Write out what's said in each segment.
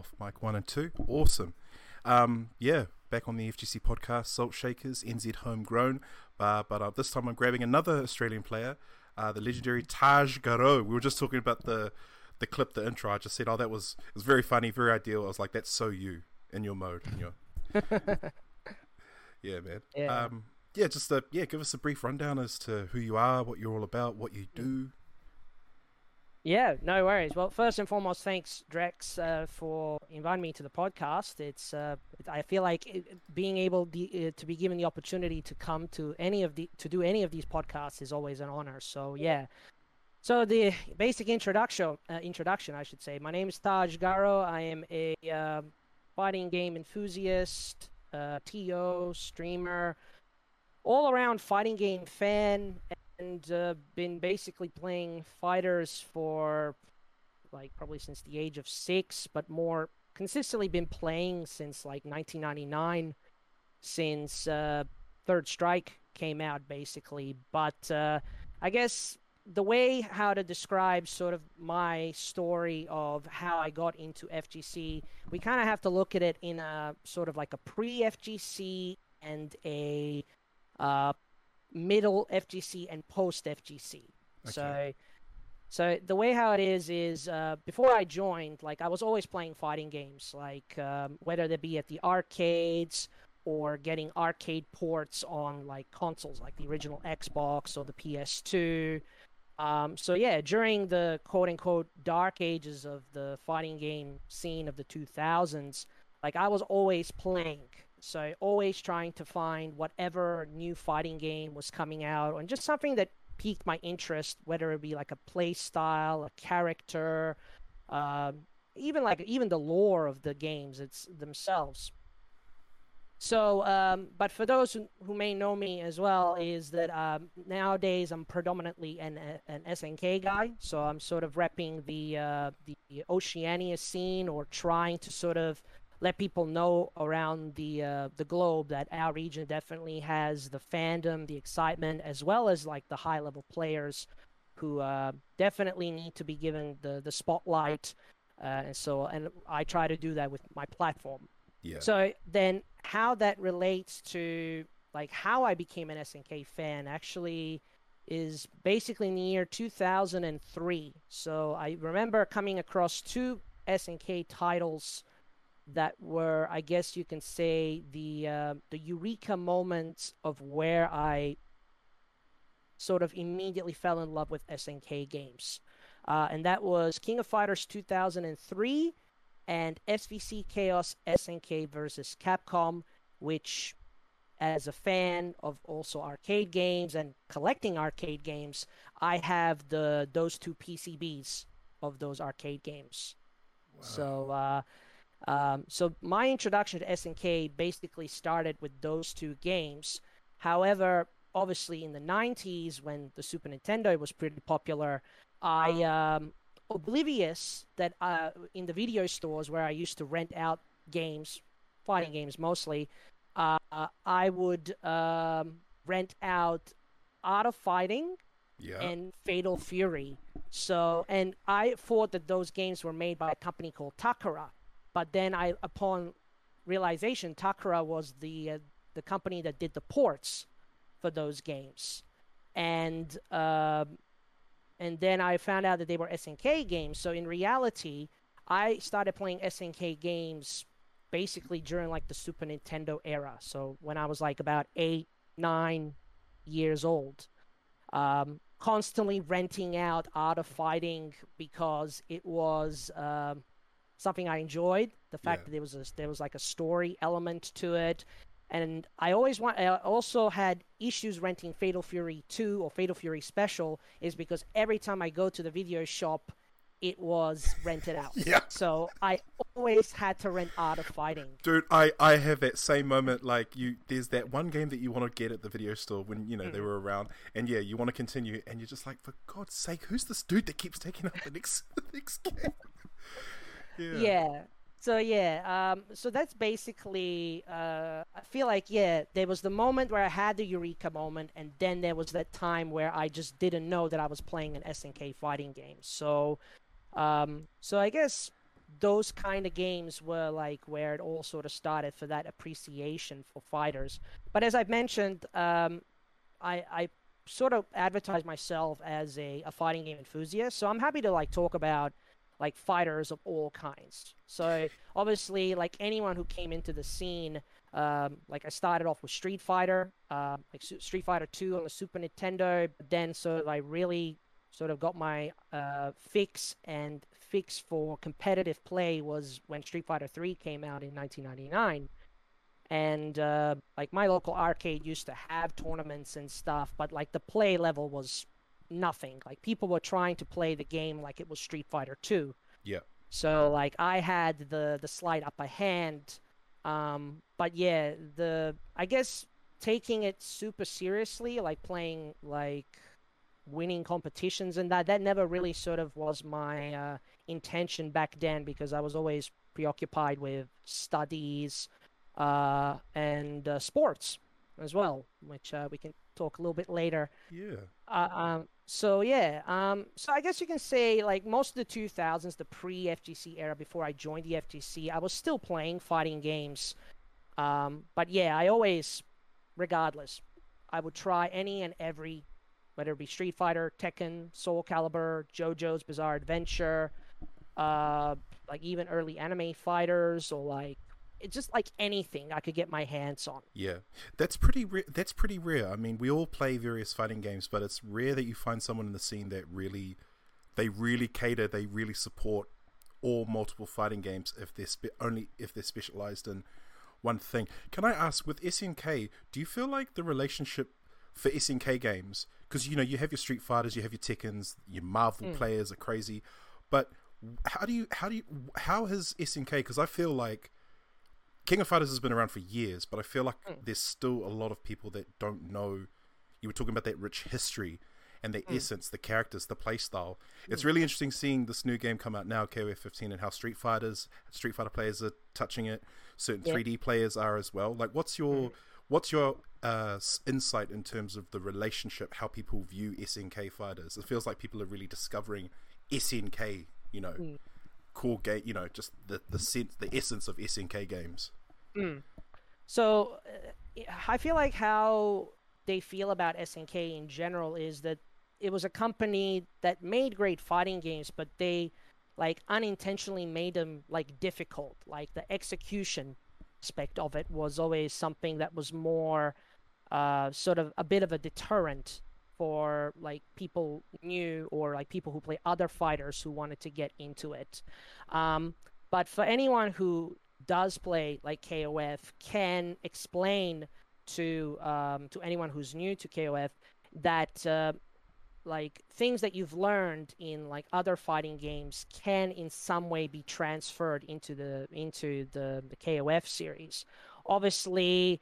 off mic one and two. Awesome. Um, yeah, back on the FGC podcast, Salt Shakers, NZ homegrown. Uh, but uh, this time I'm grabbing another Australian player, uh, the legendary Taj Garo. We were just talking about the the clip, the intro. I just said, oh, that was it was very funny, very ideal. I was like, that's so you in your mode, in your yeah, man. Yeah. Um, yeah, just a, yeah, give us a brief rundown as to who you are, what you're all about, what you do. Yeah, no worries. Well, first and foremost, thanks Drex uh, for inviting me to the podcast. It's uh, I feel like it, being able uh, to be given the opportunity to come to any of the to do any of these podcasts is always an honor. So yeah. So the basic introduction, uh, introduction, I should say. My name is Taj Garo. I am a uh, fighting game enthusiast, uh, TO streamer, all around fighting game fan and uh, been basically playing fighters for like probably since the age of six, but more consistently been playing since like 1999, since uh, Third Strike came out, basically. But uh, I guess the way how to describe sort of my story of how I got into FGC, we kind of have to look at it in a sort of like a pre FGC and a uh, middle FGC and post FGC. Okay. So, so the way how it is is uh, before I joined, like I was always playing fighting games, like um, whether they be at the arcades or getting arcade ports on like consoles, like the original Xbox or the PS2. Um, so yeah, during the quote unquote dark ages of the fighting game scene of the 2000s, like I was always playing so always trying to find whatever new fighting game was coming out, and just something that piqued my interest, whether it be like a play style, a character, um, even like even the lore of the games it's themselves. So, um, but for those who, may know me as well, is that um, nowadays I'm predominantly an, an SNK guy. So I'm sort of repping the uh, the Oceania scene or trying to sort of let people know around the uh, the globe that our region definitely has the fandom, the excitement, as well as like the high level players who uh, definitely need to be given the the spotlight. Uh, and so, and I try to do that with my platform. Yeah. So then, how that relates to like how I became an SNK fan actually is basically in the year 2003. So I remember coming across two SNK titles that were, I guess you can say, the uh, the eureka moments of where I sort of immediately fell in love with SNK games, uh, and that was King of Fighters 2003 and SVC Chaos SNK versus Capcom, which as a fan of also arcade games and collecting arcade games, I have the those two PCBs of those arcade games. Wow. So uh, um, so my introduction to SNK basically started with those two games. However, obviously in the 90s when the Super Nintendo was pretty popular, I um, oblivious that uh, in the video stores where I used to rent out games, fighting games mostly, uh, I would um, rent out Art of Fighting yeah. and Fatal Fury. So, and I thought that those games were made by a company called Takara. But then I, upon realization, Takara was the uh, the company that did the ports for those games, and uh, and then I found out that they were SNK games. So in reality, I started playing SNK games basically during like the Super Nintendo era. So when I was like about eight, nine years old, um, constantly renting out Art of Fighting because it was um, something I enjoyed. The fact yeah. that there was a, there was like a story element to it, and I always want. I also had issues renting Fatal Fury Two or Fatal Fury Special is because every time I go to the video shop, it was rented out. yeah. So I always had to rent Art of Fighting. Dude, I I have that same moment. Like you, there's that one game that you want to get at the video store when you know mm. they were around, and yeah, you want to continue, and you're just like, for God's sake, who's this dude that keeps taking up the next the next game? Yeah. yeah. So yeah, um, so that's basically. Uh, I feel like yeah, there was the moment where I had the eureka moment, and then there was that time where I just didn't know that I was playing an SNK fighting game. So, um, so I guess those kind of games were like where it all sort of started for that appreciation for fighters. But as I've mentioned, um, I, I sort of advertise myself as a, a fighting game enthusiast, so I'm happy to like talk about like fighters of all kinds. So obviously, like anyone who came into the scene, um, like I started off with Street Fighter, uh, like Street Fighter Two on the Super Nintendo. But then, so I really sort of got my uh, fix and fix for competitive play was when Street Fighter 3 came out in 1999 and uh, like my local arcade used to have tournaments and stuff but like the play level was nothing like people were trying to play the game like it was street fighter 2 yeah so like i had the the slight upper hand um but yeah the i guess taking it super seriously like playing like winning competitions and that that never really sort of was my uh, intention back then because I was always preoccupied with studies uh, and uh, sports as well, which uh, we can talk a little bit later. Yeah. Uh, um, so yeah, um, so I guess you can say like most of the 2000s, the pre-FGC era, before I joined the FGC, I was still playing fighting games. Um, but yeah, I always, regardless, I would try any and every whether it be Street Fighter, Tekken, Soul Calibur, JoJo's Bizarre Adventure, uh, like even early anime fighters or like just like anything I could get my hands on. Yeah, that's pretty. Ra- that's pretty rare. I mean, we all play various fighting games, but it's rare that you find someone in the scene that really, they really cater, they really support all multiple fighting games if they're spe- only if they're specialized in one thing. Can I ask, with SNK, do you feel like the relationship for SNK games because you know you have your Street Fighters, you have your Tekkens, your Marvel mm. players are crazy, but how do you how do you how has SNK? Because I feel like King of Fighters has been around for years, but I feel like mm. there's still a lot of people that don't know. You were talking about that rich history and the mm. essence, the characters, the playstyle. It's hmm. really interesting seeing this new game come out now, KOF 15, and how Street Fighters, Street Fighter players are touching it. Certain yeah. 3D players are as well. Like, what's your hmm. what's your uh, insight in terms of the relationship, how people view SNK fighters. It feels like people are really discovering SNK, you know, mm. core game, you know, just the the sense, the essence of SNK games. Mm. So, uh, I feel like how they feel about SNK in general is that it was a company that made great fighting games, but they like unintentionally made them like difficult. Like the execution aspect of it was always something that was more uh, sort of a bit of a deterrent for like people new or like people who play other fighters who wanted to get into it. Um, but for anyone who does play like KOF, can explain to um, to anyone who's new to KOF that uh, like things that you've learned in like other fighting games can in some way be transferred into the into the, the KOF series. Obviously,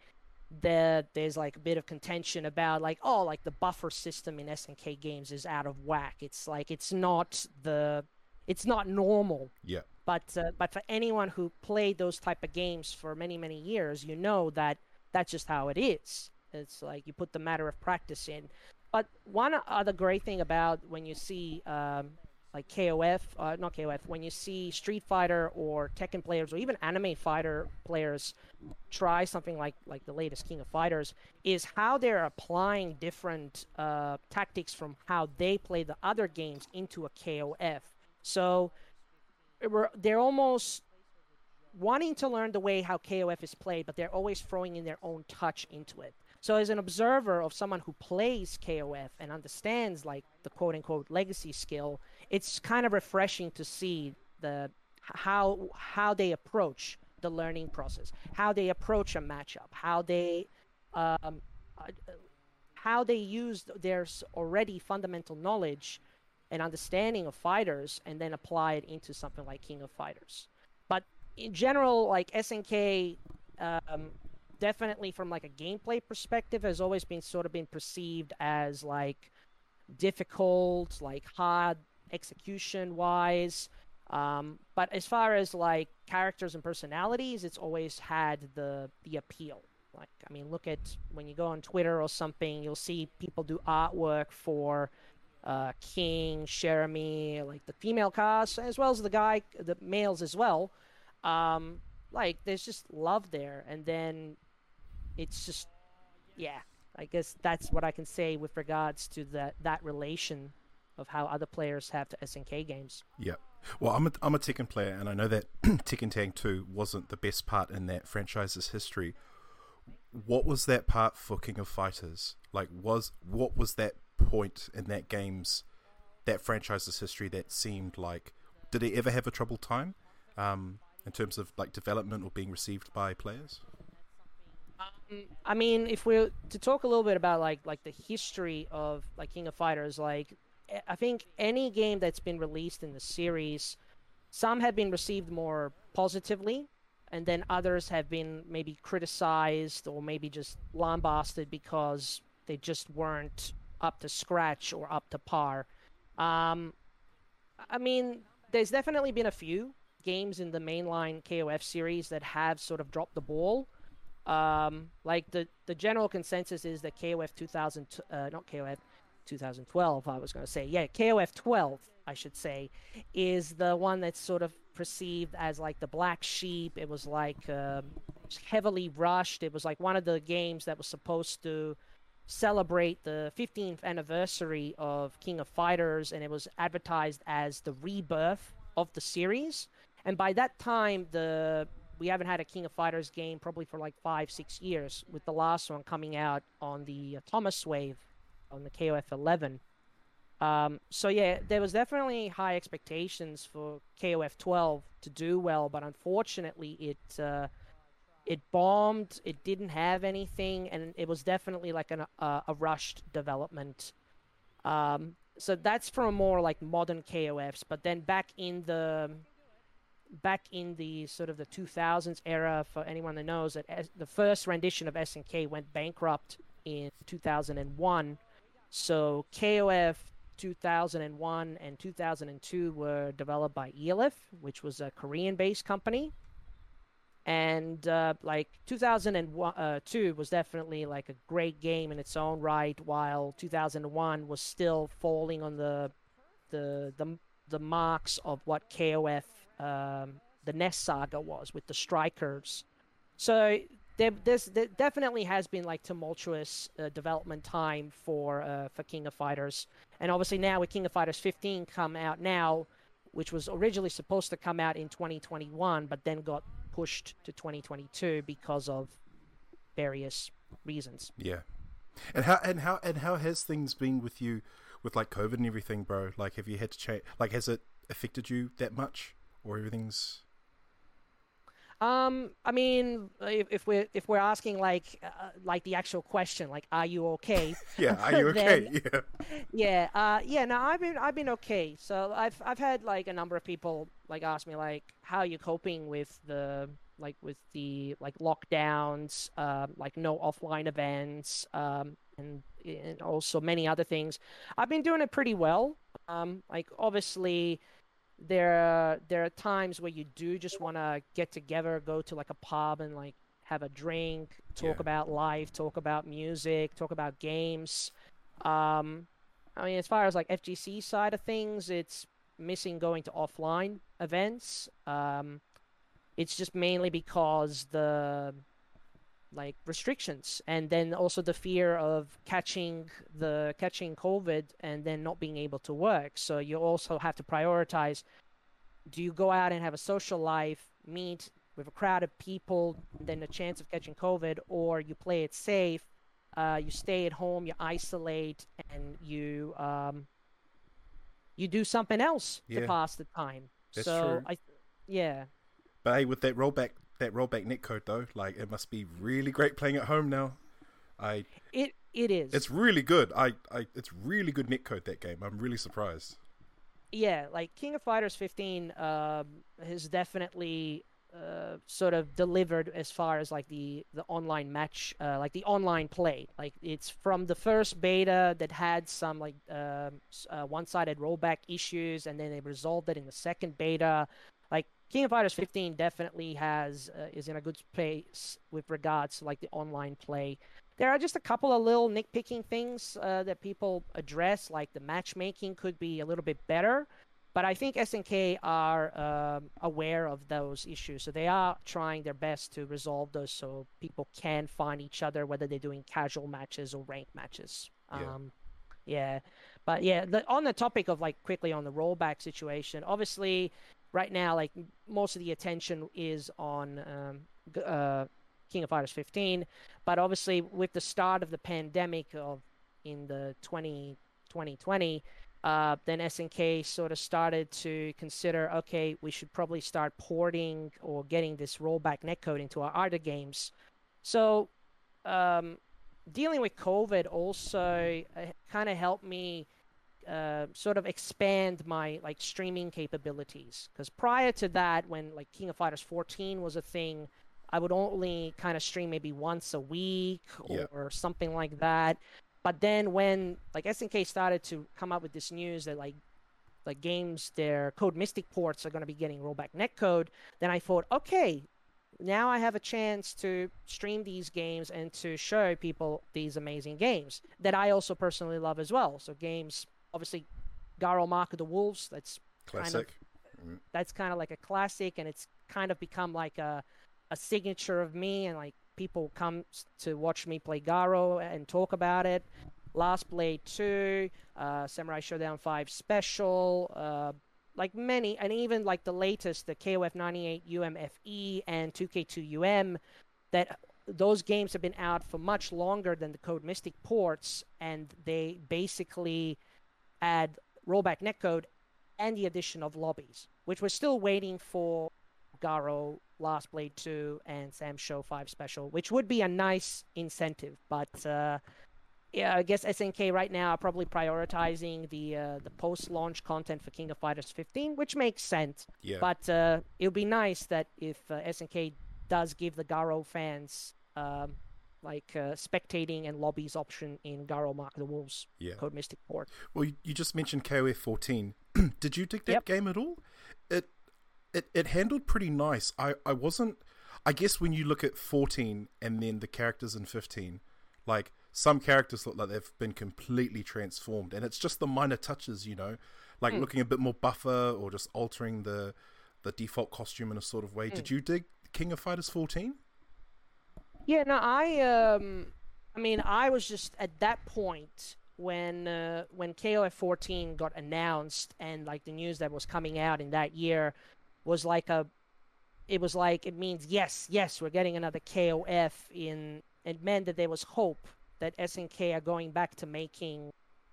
that there's like a bit of contention about like oh like the buffer system in SNK games is out of whack. It's like it's not the it's not normal. Yeah. But uh, but for anyone who played those type of games for many many years, you know that that's just how it is. It's like you put the matter of practice in. But one other great thing about when you see um, like KOF, uh, not KOF, when you see Street Fighter or Tekken players or even anime fighter players try something like like the latest King of Fighters, is how they're applying different uh, tactics from how they play the other games into a KOF. So they're almost wanting to learn the way how KOF is played, but they're always throwing in their own touch into it. So as an observer of someone who plays KOF and understands like the quote unquote legacy skill, it's kind of refreshing to see the how how they approach the learning process, how they approach a matchup, how they um, uh, how they use their already fundamental knowledge and understanding of fighters and then apply it into something like King of Fighters. But in general, like SNK, um, definitely from like a gameplay perspective, has always been sort of been perceived as like difficult, like hard execution wise. Um, but as far as like characters and personalities, it's always had the the appeal. Like I mean, look at when you go on Twitter or something, you'll see people do artwork for uh, King, Shermie, like the female cast, as well as the guy, the males as well. Um, like there's just love there, and then it's just, yeah. I guess that's what I can say with regards to that that relation of how other players have to SNK games. Yeah. Well, I'm a, I'm a Tekken player, and I know that Tekken Tag 2 wasn't the best part in that franchise's history. What was that part for King of Fighters? Like, was what was that point in that game's that franchise's history that seemed like did it ever have a troubled time um, in terms of like development or being received by players? Um, I mean, if we're to talk a little bit about like like the history of like King of Fighters, like I think any game that's been released in the series, some have been received more positively, and then others have been maybe criticized or maybe just lambasted because they just weren't up to scratch or up to par. Um, I mean, there's definitely been a few games in the mainline KOF series that have sort of dropped the ball. Um, like the the general consensus is that KOF 2000, uh, not KOF, 2012, I was going to say. Yeah, KOF 12, I should say, is the one that's sort of perceived as like the black sheep. It was like um, heavily rushed. It was like one of the games that was supposed to celebrate the 15th anniversary of King of Fighters, and it was advertised as the rebirth of the series. And by that time, the we haven't had a King of Fighters game probably for like five, six years, with the last one coming out on the Atomiswave on the KOF 11. Um, so yeah, there was definitely high expectations for KOF 12 to do well, but unfortunately, it uh, it bombed. It didn't have anything, and it was definitely like an, uh, a rushed development. Um, so that's for more like modern KOFs. But then back in the back in the sort of the 2000s era, for anyone that knows that the first rendition of SNK went bankrupt in 2001 so KOF 2001 and 2002 were developed by Eolith, which was a Korean-based company. And uh, like 2002 uh, was definitely like a great game in its own right, while 2001 was still falling on the the the, the marks of what KOF um, the NESTS saga was with the strikers. So there, there definitely has been like tumultuous uh, development time for uh, for King of Fighters, and obviously now with King of Fighters 15 come out now, which was originally supposed to come out in 2021, but then got pushed to 2022 because of various reasons. Yeah, and how and how and how has things been with you with like COVID and everything, bro? Like, have you had to change? Like, has it affected you that much, or everything's um, I mean, if, if we're if we're asking like uh, like the actual question, like, are you okay? yeah, are you okay? yeah. Yeah. Uh, yeah. No, I've been I've been okay. So I've I've had like a number of people like ask me like, how are you coping with the like with the like lockdowns, um, like no offline events, um, and and also many other things. I've been doing it pretty well. Um, like obviously there are, there are times where you do just want to get together, go to like a pub and like have a drink, talk yeah. about life, talk about music, talk about games. Um, I mean, as far as like FGC side of things, it's missing going to offline events. Um, it's just mainly because the like restrictions and then also the fear of catching the catching covid and then not being able to work so you also have to prioritize do you go out and have a social life meet with a crowd of people then a chance of catching covid or you play it safe uh, you stay at home you isolate and you um, you do something else yeah. to pass the time That's so true. i yeah but hey with that rollback that rollback netcode though. Like it must be really great playing at home now. I it it is. It's really good. I, I it's really good netcode that game. I'm really surprised. Yeah, like King of Fighters 15 um, has definitely uh, sort of delivered as far as like the the online match, uh, like the online play. Like it's from the first beta that had some like um, uh, one-sided rollback issues, and then they resolved it in the second beta. King of Fighters 15 definitely has uh, is in a good place with regards to like the online play. there are just a couple of little nitpicking things uh, that people address, like the matchmaking could be a little bit better. But I think SNK are um, aware of those issues, so they are trying their best to resolve those, so people can find each other, whether they're doing casual matches or ranked matches. Yeah. Um, yeah, but yeah, the, on the topic of like quickly on the rollback situation, obviously, right now, like most of the attention is on um, uh, King of Fighters 15, but obviously with the start of the pandemic of in the 20, 2020, uh, then SNK sort of started to consider, okay, we should probably start porting or getting this rollback netcode into our other games. So, um, dealing with COVID also uh, kind of helped me uh, sort of expand my like streaming capabilities. Because prior to that, when like King of Fighters 14 was a thing, I would only kind of stream maybe once a week or, Yeah. or something like that. But then when like SNK started to come up with this news that like like games their Code Mystic ports are going to be getting rollback netcode, then I thought, okay, now I have a chance to stream these games and to show people these amazing games that I also personally love as well. So games, obviously, Garou Mark of the Wolves. That's Classic. that's kind of like a classic, and it's kind of become like a a signature of me, and like people come to watch me play Garou and talk about it. Last Blade 2, uh, Samurai Shodown 5 Special, uh, like many, and even like the latest, the KOF 98 UMFE and 2K2 UM, that those games have been out for much longer than the Code Mystic ports, and they basically add rollback netcode and the addition of lobbies, which we're still waiting for Garou, Last Blade 2, and Sam Show 5 Special, which would be a nice incentive. But uh, yeah, I guess SNK right now are probably prioritizing the uh, the post-launch content for King of Fighters 15, which makes sense. Yeah. But uh, it would be nice that if uh, SNK does give the Garou fans um, like uh, spectating and lobbies option in Garou Mark the Wolves Yeah. Code Mystic port. Well, you, you just mentioned KOF 14. Did you dig that Yep. game at all? It it it handled pretty nice. I I wasn't. I guess when you look at 14 and then the characters in 15, like some characters look like they've been completely transformed, and it's just the minor touches, you know, like looking a bit more buffer or just altering the the default costume in a sort of way. Did you dig King of Fighters 14? Yeah, no, I um, I mean, I was just at that point when uh, when KOF 14 got announced and like the news that was coming out in that year was like a, it was like it means yes, yes, we're getting another KOF in. It meant that there was hope that SNK are going back to making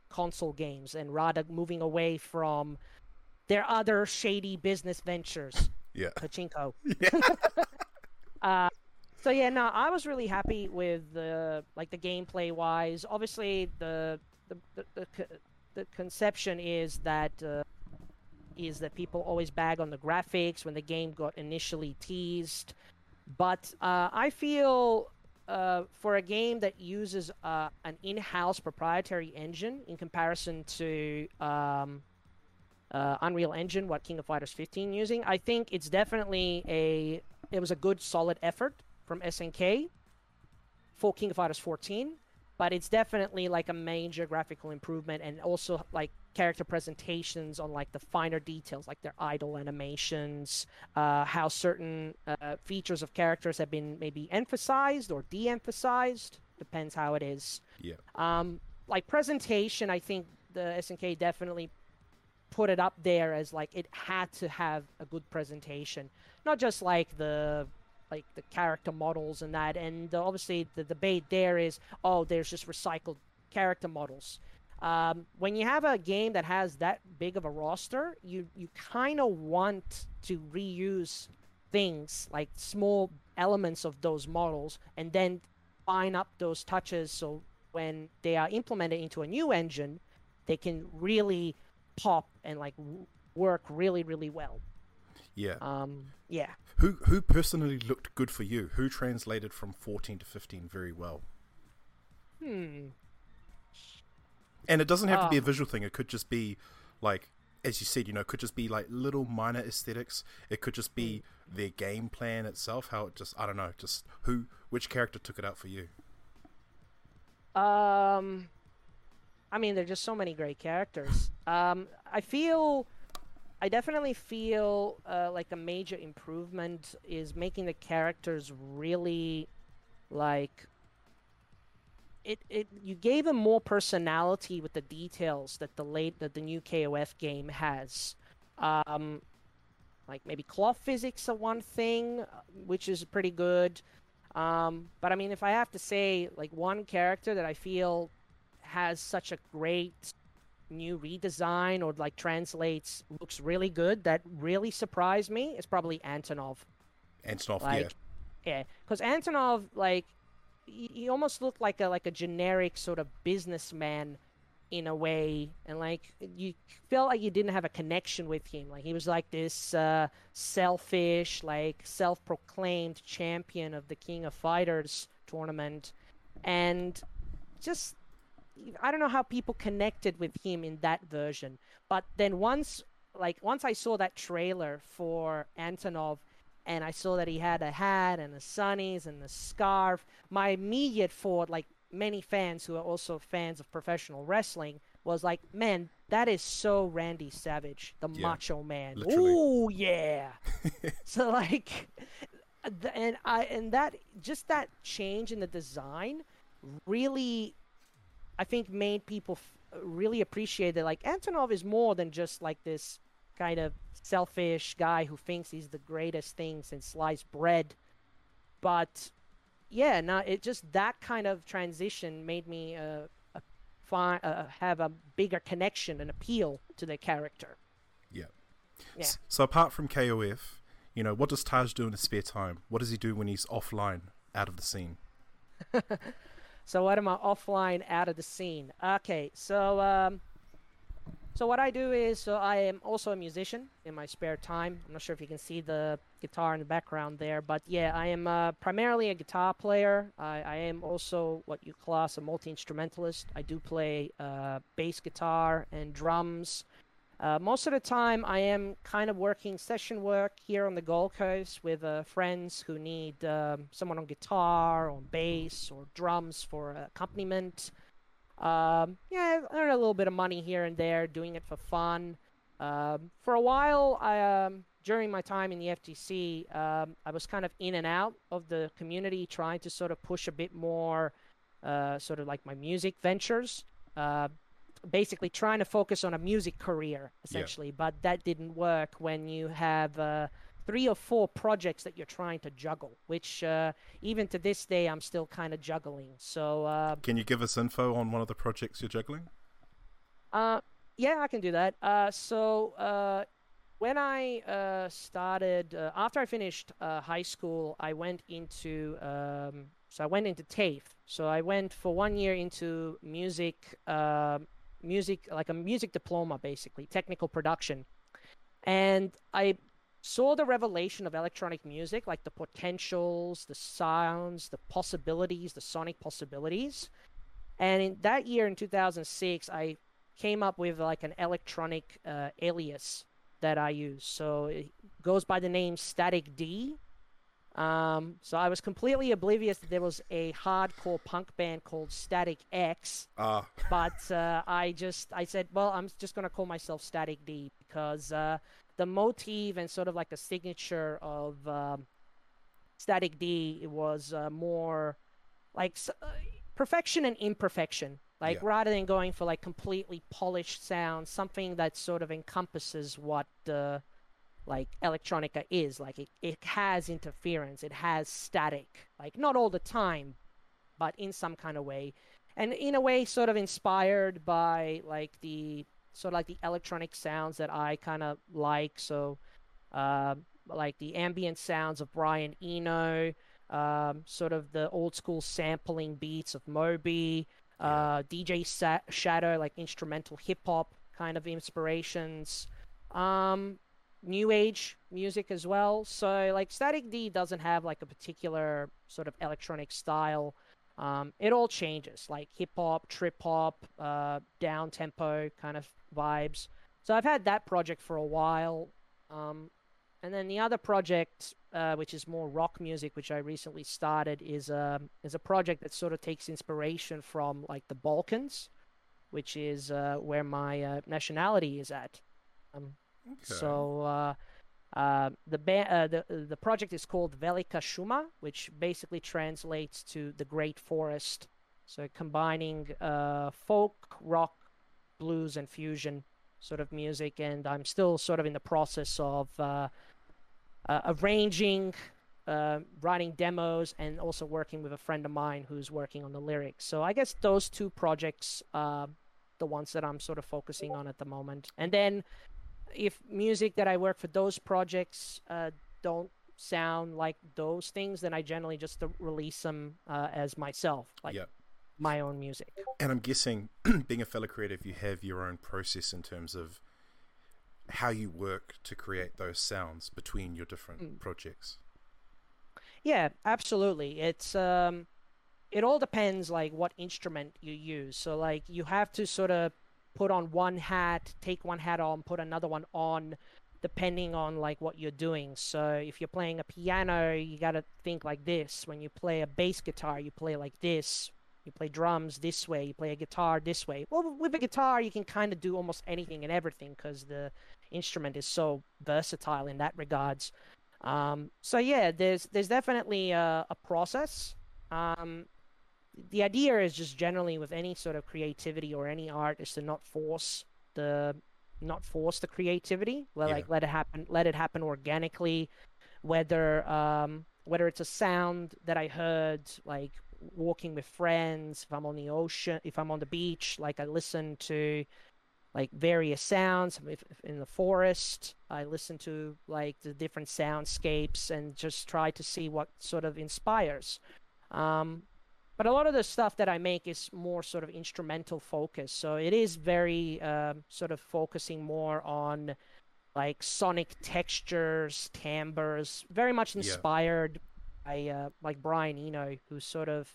console games and rather moving away from their other shady business ventures, Yeah. pachinko. Uh, so yeah, no, I was really happy with the like the gameplay wise. Obviously, the the the, the, the conception is that uh, is that people always bag on the graphics when the game got initially teased, but uh, I feel. Uh, for a game that uses uh, an in-house proprietary engine in comparison to um, uh, Unreal Engine, what King of Fighters 15 using, I think it's definitely a it was a good solid effort from SNK for King of Fighters 14, but it's definitely like a major graphical improvement and also like character presentations on like the finer details, like their idle animations, uh, how certain uh, features of characters have been maybe emphasized or de-emphasized, depends how it is. Yeah. Um, like presentation, I think the SNK definitely put it up there as like it had to have a good presentation, not just like the like the character models and that. And obviously, the debate there is, oh, there's just recycled character models. Um, when you have a game that has that big of a roster, you you kind of want to reuse things like small elements of those models and then fine up those touches so when they are implemented into a new engine, they can really pop and like work really really well. Yeah. Um, yeah. Who who personally looked good for you? Who translated from 14 to 15 very well? Hmm. And it doesn't have to be a Ah. visual thing. It could just be like, as you said, you know, it could just be like little minor aesthetics. It could just be their game plan itself. How it just, I don't know, just who, which character took it out for you? Um, I mean, there's just so many great characters. Um, I feel, I definitely feel uh, like a major improvement is making the characters really, like, it, it you gave them more personality with the details that the late that the new KOF game has. Um, like maybe cloth physics are one thing, uh, which is pretty good. Um, but I mean, if I have to say, like one character that I feel has such a great new redesign or like translates looks really good that really surprised me is probably Antonov. Antonov, like, yeah, because. Antonov, like, he, he almost looked like a like a generic sort of businessman in a way and like you felt like you didn't have a connection with him like he was like this uh, selfish like self-proclaimed champion of the king of fighters tournament and just i don't know how people connected with him in that version but then once like once i saw that trailer for antonov and i saw that he had a hat and the sunnies and the scarf my immediate thought like many fans who are also fans of professional wrestling was like, man, that is so Randy Savage, the yeah, Macho Man. Oh yeah. so like, and I and that just that change in the design really, I think made people f- really appreciate that. Like Antonov is more than just like this kind of selfish guy who thinks he's the greatest thing since sliced bread, but yeah, no, it just that kind of transition made me uh, find, uh, have a bigger connection and appeal to the character. Yeah. Yeah. So apart from KOF, you know, what does Taj do in his spare time? What does he do when he's offline, out of the scene? so what am I offline, out of the scene? Okay, so um, so what I do is, so I am also a musician in my spare time. I'm not sure if you can see the guitar in the background there, but yeah, I am uh, primarily a guitar player. I, I, am also what you class a multi-instrumentalist. I do play uh, bass guitar and drums. Uh, most of the time, I am kind of working session work here on the Gold Coast with uh, friends who need um, someone on guitar, or bass, or drums for accompaniment. Um, yeah, I earned a little bit of money here and there, doing it for fun. Um, for a while, I, um, during my time in the FGC, um, I was kind of in and out of the community, trying to sort of push a bit more, uh, sort of like my music ventures. Basically, trying to focus on a music career, essentially. Yeah. But that didn't work when you have uh, three or four projects that you're trying to juggle, which uh, even to this day I'm still kind of juggling. So, uh, can you give us info on one of the projects you're juggling? Uh, yeah, I can do that. Uh, so, uh, when I uh, started, uh, after I finished uh, high school, I went into, um, so I went into TAFE. So I went for one year into music, uh, music like a music diploma, basically technical production, and I saw the revelation of electronic music, like the potentials, the sounds, the possibilities, the sonic possibilities. And in that year, in 2006, I came up with like an electronic uh, alias that I use. So it goes by the name Static D. Um, so I was completely oblivious that there was a hardcore punk band called Static X. Ah. But uh, I just I said, well, I'm just gonna call myself Static D because uh, the motif and sort of like a signature of um, Static D was uh, more like uh, perfection and imperfection. Like yeah. rather than going for like completely polished sound, something that sort of encompasses what the like electronica is. Like it, it has interference, it has static. Like not all the time, but in some kind of way. And in a way sort of inspired by like the sort of like the electronic sounds that I kind of like. So, uh, like the ambient sounds of Brian Eno, um, sort of the old school sampling beats of Moby, uh, DJ Sa- Shadow, like instrumental hip hop kind of inspirations. Um, new age music as well. So like Static D doesn't have like a particular sort of electronic style. Um, it all changes, like hip hop, trip hop, uh, down tempo kind of vibes. So I've had that project for a while. Um, and then the other project, uh, which is more rock music, which I recently started, is a um, is a project that sort of takes inspiration from like the Balkans, which is uh, where my uh, nationality is at. Um, okay. So uh, uh, the ba- uh, the the project is called Velika Shuma, which basically translates to the Great Forest. So combining folk, rock, blues, and fusion sort of music, and I'm still sort of in the process of uh, uh, arranging, uh, writing demos, and also working with a friend of mine who's working on the lyrics. So I guess those two projects the ones that I'm sort of focusing on at the moment. And then if music that I work for those projects uh, don't sound like those things, then I generally just release them uh, as myself. Like, yep my own music. And I'm guessing, being a fellow creative, you have your own process in terms of how you work to create those sounds between your different mm. projects. Yeah, absolutely. It's um, it all depends like what instrument you use. So like you have to sort of put on one hat, take one hat on, put another one on, depending on like what you're doing. So if you're playing a piano, you got to think like this. When you play a bass guitar, you play like this you play drums this way, you play a guitar this way. Well, with a guitar, you can kind of do almost anything and everything because the instrument is so versatile in that regards. Um, so yeah, there's there's definitely a, a process. Um, the idea is just generally with any sort of creativity or any art is to not force the not force the creativity. Let, yeah. Like let it happen, let it happen organically. Whether um, whether it's a sound that I heard like walking with friends, if I'm on the ocean, if I'm on the beach, like I listen to like various sounds. If, if in the forest, I listen to like the different soundscapes and just try to see what sort of inspires. Um, but a lot of the stuff that I make is more sort of instrumental focus. So it is very uh, sort of focusing more on like sonic textures, timbres, very much inspired by uh, like Brian Eno, who sort of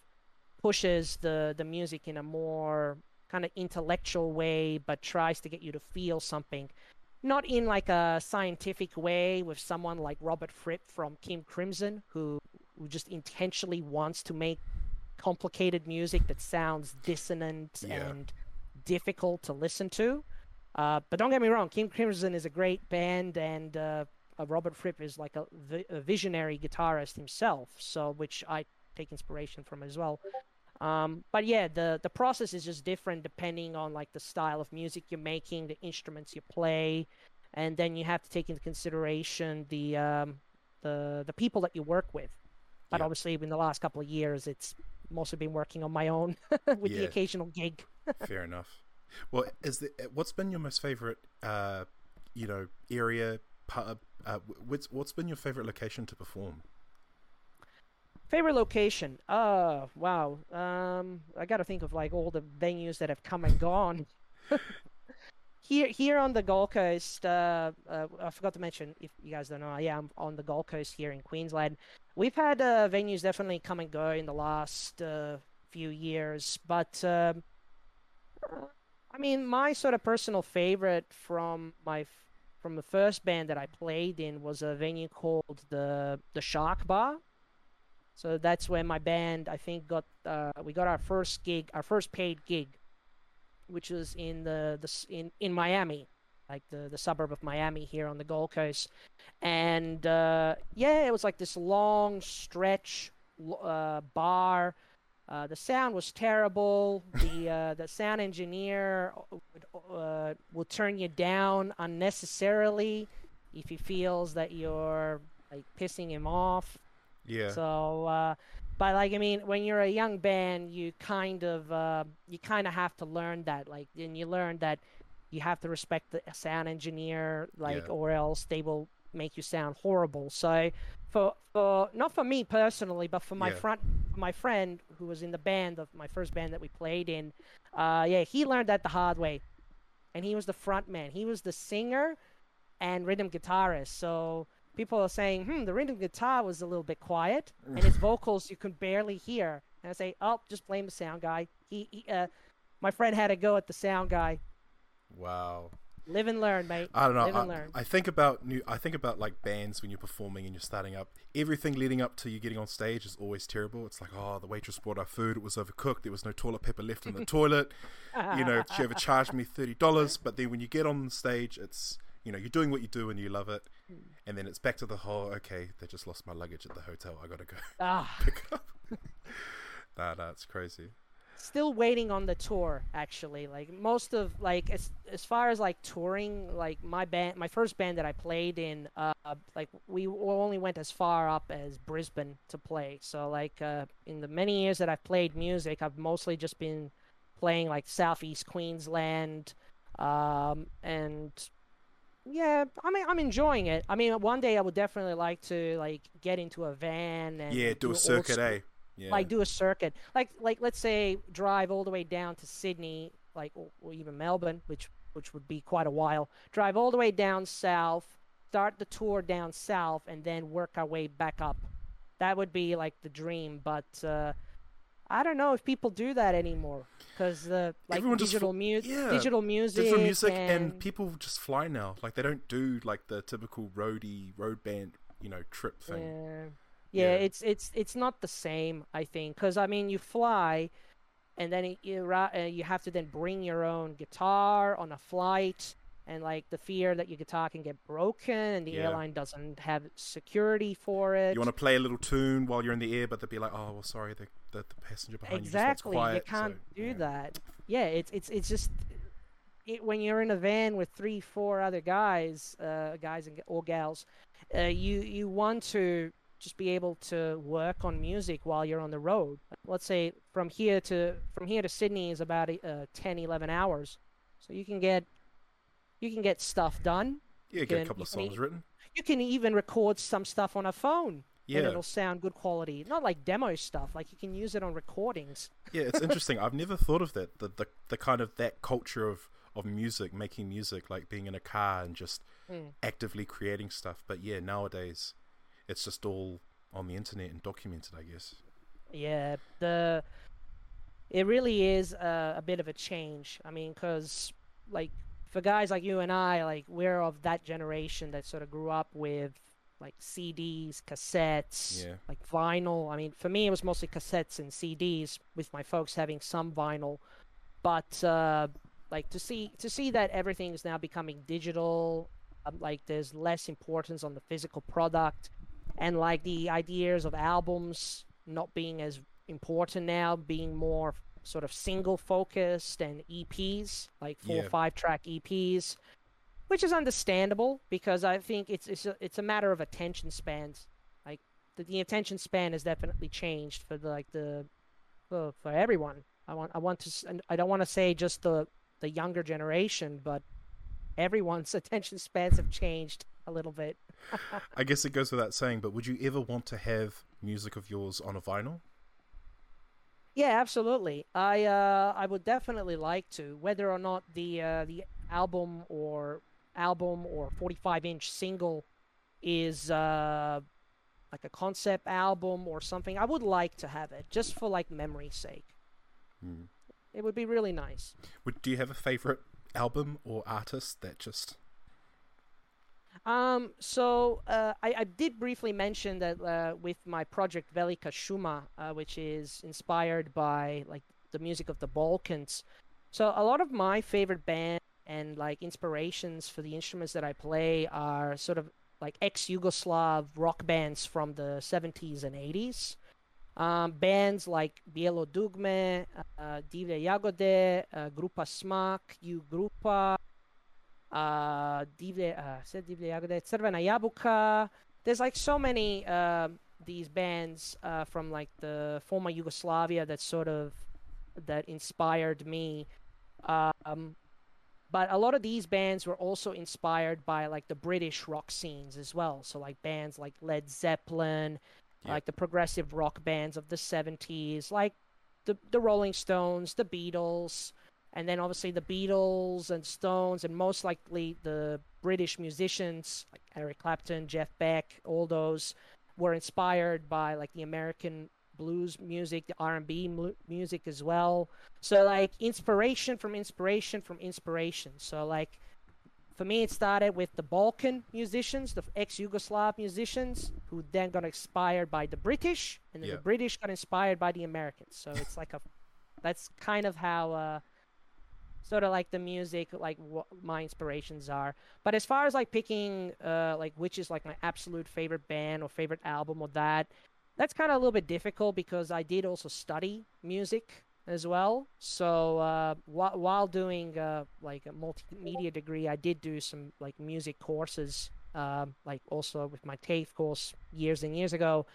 pushes the the music in a more kind of intellectual way, but tries to get you to feel something. Not in like a scientific way with someone like Robert Fripp from King Crimson, who who just intentionally wants to make complicated music that sounds dissonant yeah. and difficult to listen to. Uh, but don't get me wrong, King Crimson is a great band, and uh, Robert Fripp is like a, a, visionary guitarist himself, so which I take inspiration from as well. Um, but yeah, the the process is just different depending on like the style of music you're making, the instruments you play, and then you have to take into consideration the um, the the people that you work with. But yeah. obviously, in the last couple of years, it's mostly been working on my own with yeah. the occasional gig. Fair enough. Well, is the what's been your most favorite, uh, you know, area, pub, uh, what's what's been your favorite location to perform? Favorite location? Uh, wow. Um, I got to think of like all the venues that have come and gone. here, here on the Gold Coast, uh, uh, I forgot to mention if you guys don't know. Yeah, I'm on the Gold Coast here in Queensland. We've had uh, venues definitely come and go in the last uh, few years, but um, I mean, my sort of personal favorite from my from the first band that I played in was a venue called the the Shark Bar. So that's where my band I think got uh, we got our first gig, our first paid gig, which was in the the in in Miami, like the the suburb of Miami here on the Gold Coast, and uh, yeah, it was like this long stretch uh, bar uh, the sound was terrible. The uh, the sound engineer would, uh, will turn you down unnecessarily if he feels that you're like pissing him off. Yeah. So, uh, but like I mean, when you're a young band, you kind of uh, you kind of have to learn that. Like, and you learn that you have to respect the sound engineer, like, yeah. or else they will make you sound horrible. So for for not for me personally, but for my yeah. front my friend who was in the band of my first band that we played in. Uh, yeah, he learned that the hard way, and he was the front man. He was the singer and rhythm guitarist. So people are saying, hmm, the rhythm guitar was a little bit quiet, and his vocals you could barely hear. And I say, oh, just blame the sound guy. He, he uh, my friend had to go at the sound guy. Wow. Live and learn, mate. I don't know. Live and I, learn. I think about new. I think about like bands when you're performing and you're starting up. Everything leading up to you getting on stage is always terrible. It's like, oh, the waitress brought our food. It was overcooked. There was no toilet paper left in the toilet. You know, she overcharged me thirty dollars. But then when you get on the stage, it's you know you're doing what you do and you love it. And then it's back to the whole. Okay, they just lost my luggage at the hotel. I gotta go Ah, pick up. nah, nah, it's crazy. still waiting on the tour actually like most of like as as far as like touring like my band my first band that i played in uh like we only went as far up as brisbane to play so like uh in the many years that i've played music i've mostly just been playing like southeast queensland um and yeah i mean i'm enjoying it i mean one day i would definitely like to like get into a van and Yeah, do a circuit, eh? Yeah. like do a circuit like like let's say drive all the way down to sydney like or, or even melbourne which which would be quite a while drive all the way down south start the tour down south and then work our way back up that would be like the dream but uh i don't know if people do that anymore because the like Everyone digital music yeah, digital music digital music and, and people just fly now. Like they don't do like the typical roadie road band, you know, trip thing. Yeah. Yeah. yeah, it's it's it's not the same, I think, because I mean, you fly, and then it- you uh, you have to then bring your own guitar on a flight, and like the fear that your guitar can get broken, and the Yeah. airline doesn't have security for it. You want to play a little tune while you're in the air, but they'll be like, "Oh, well, sorry, the the, the passenger behind you. exactly, you wants quiet." can't so, do yeah. that. Yeah, it's it's it's just. It, when you're in a van with three, four other guys, uh, guys and or gals, uh, you you want to just be able to work on music while you're on the road. Let's say from here to from here to Sydney is about uh, 10, 11 hours, so you can get you can get stuff done. Yeah, get a couple of you can songs written. You can even record some stuff on a phone, and it'll sound good quality. Not like demo stuff. Like you can use it on recordings. yeah, it's interesting. I've never thought of that. The, the the kind of that culture of of music, making music, like being in a car and just Mm. actively creating stuff. But yeah, nowadays, it's just all on the internet and documented. I guess. Yeah, the it really is a, a bit of a change. I mean, because like for guys like you and I, like we're of that generation that sort of grew up with like CDs, cassettes, Yeah. like vinyl. I mean, for me, it was mostly cassettes and CDs, with my folks having some vinyl. But uh, like to see to see that everything is now becoming digital, um, like there's less importance on the physical product, and like the ideas of albums not being as important now, being more sort of single focused and EPs, like four Yeah. or five track EPs, which is understandable because I think it's it's a, it's a matter of attention spans. Like the, the attention span has definitely changed for the, like the for, for everyone. I want I want to and I don't want to say just the the younger generation, but everyone's attention spans have changed a little bit. I guess it goes without saying, but would you ever want to have music of yours on a vinyl? Yeah, absolutely. I uh, I would definitely like to, whether or not the uh, the album or album or 45 inch single is uh, like a concept album or something. I would like to have it just for like memory's sake. Hmm. It would be really nice. Would do you have a favorite album or artist that just Um, so uh, I, I did briefly mention that uh, with my project Velika Shuma, uh, which is inspired by like the music of the Balkans. So a lot of my favorite band and like inspirations for the instruments that I play are sort of like ex-Yugoslav rock bands from the 70s and 80s. Um, bands like Bijelo Dugme, uh, Divlje Jagode, uh, Grupa Smak, YU Grupa, uh, Divlje, uh, said Jagode, Crvena Jabuka. There's like so many um these bands uh, from like the former Yugoslavia that sort of that inspired me. Um, but a lot of these bands were also inspired by like the British rock scenes as well. So like bands like Led Zeppelin, Yeah. like the progressive rock bands of the 70s, like the the Rolling Stones, the Beatles, and then obviously the Beatles and Stones, and most likely the British musicians like Eric Clapton, Jeff Beck, all those were inspired by like the American blues music, the R&B mu- music as well. So like inspiration from inspiration from inspiration. So like for me, it started with the Balkan musicians, the ex-Yugoslav musicians, who then got inspired by the British, and then Yeah. the British got inspired by the Americans. So it's like a, that's kind of how, uh, sort of like the music, like what my inspirations are. But as far as like picking, uh, like which is like my absolute favorite band or favorite album or that, that's kind of a little bit difficult because I did also study music as well. So uh, while while doing uh, like a multimedia degree, I did do some like music courses, um, like also with my TAFE course years and years ago.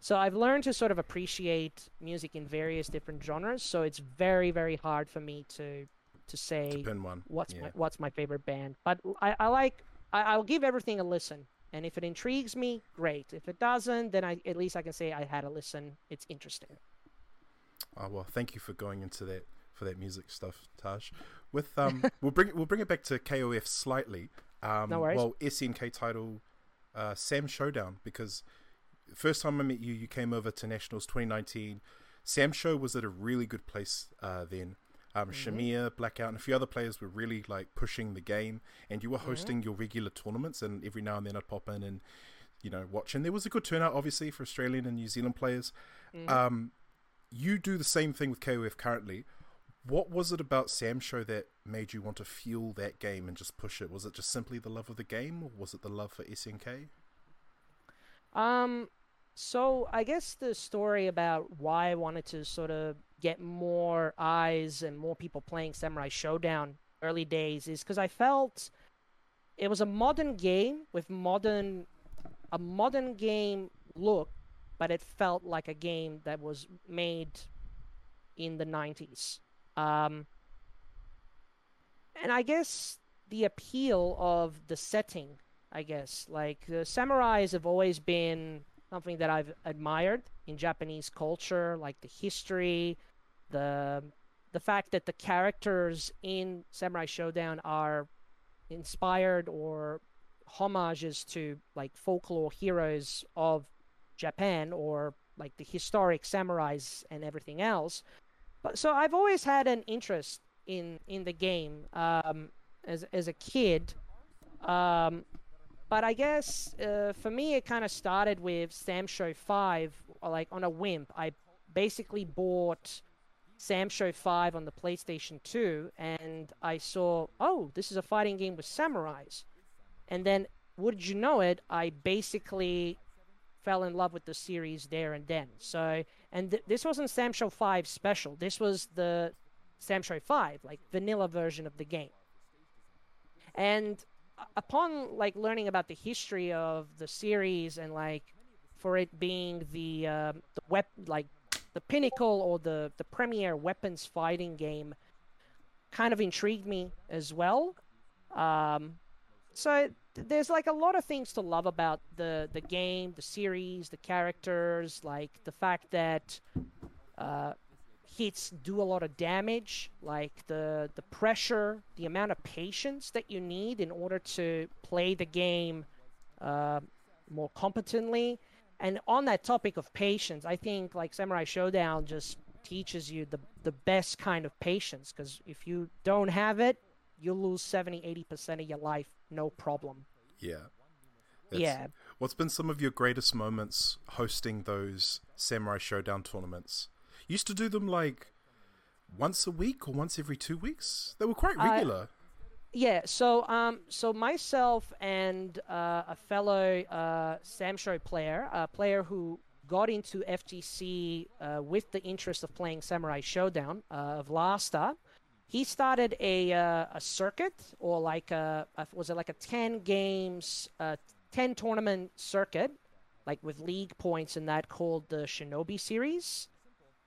So I've learned to sort of appreciate music in various different genres. So it's very very hard for me to to say what's yeah. my what's my favorite band. But I, I like I, I'll give everything a listen. And if it intrigues me, great. If it doesn't, then I at least I can say I had a listen. It's interesting. Oh well, thank you for going into that for that music stuff, Taj. With um, we'll bring it, we'll bring it back to KOF slightly. Um, No worries. Well, SNK title, uh, Sam Showdown because first time I met you, you came over to Nationals 2019. Sam Show was at a really good place uh, then. Um, Mm-hmm. Shamir, Blackout, and a few other players were really like pushing the game, and you were Mm-hmm. hosting your regular tournaments. And every now and then I'd pop in and you know watch. And there was a good turnout, obviously, for Australian and New Zealand players. Mm-hmm. Um, you do the same thing with KOF currently. What was it about Sam Show that made you want to fuel that game and just push it? Was it just simply the love of the game, or was it the love for SNK? Um, so I guess the story about why I wanted to sort of get more eyes and more people playing Samurai Shodown early days is because I felt it was a modern game with modern a modern game look, but it felt like a game that was made in the 90s. Um, and I guess the appeal of the setting I guess. Like the samurais have always been something that I've admired in Japanese culture, like the history, the the fact that the characters in Samurai Shodown are inspired or homages to like folklore heroes of Japan or like the historic samurais and everything else. But so I've always had an interest in in the game um, as as a kid. Um, but I guess uh, for me, it kind of started with Sam Show 5, like on a whim. I basically bought Sam Show 5 on the PlayStation 2, and I saw, oh, this is a fighting game with samurais. And then, would you know it, I basically fell in love with the series there and then. So, and th- this wasn't Sam Show 5 special. This was the Sam Show 5, like vanilla version of the game. And upon like learning about the history of the series and like for it being the um, the wep like the pinnacle or the the premier weapons fighting game kind of intrigued me as well. Um, so there's like a lot of things to love about the the game the series the characters like the fact that uh, hits do a lot of damage like the the pressure the amount of patience that you need in order to play the game uh, more competently and on that topic of patience i think like samurai shodown just teaches you the the best kind of patience because if you don't have it you'll lose 70 80% of your life no problem Yeah. yeah What's been some of your greatest moments hosting those Samurai Shodown tournaments? You used to do them like once a week or once every two weeks. They were quite regular. Yeah, so um, so myself and uh, a fellow uh, Samsho player, a player who got into FGC uh, with the interest of playing Samurai Shodown uh, of Lasta, he started a uh, a circuit or like a, a was it like a ten games, uh, ten tournament circuit, like with league points and that called the Shinobi series.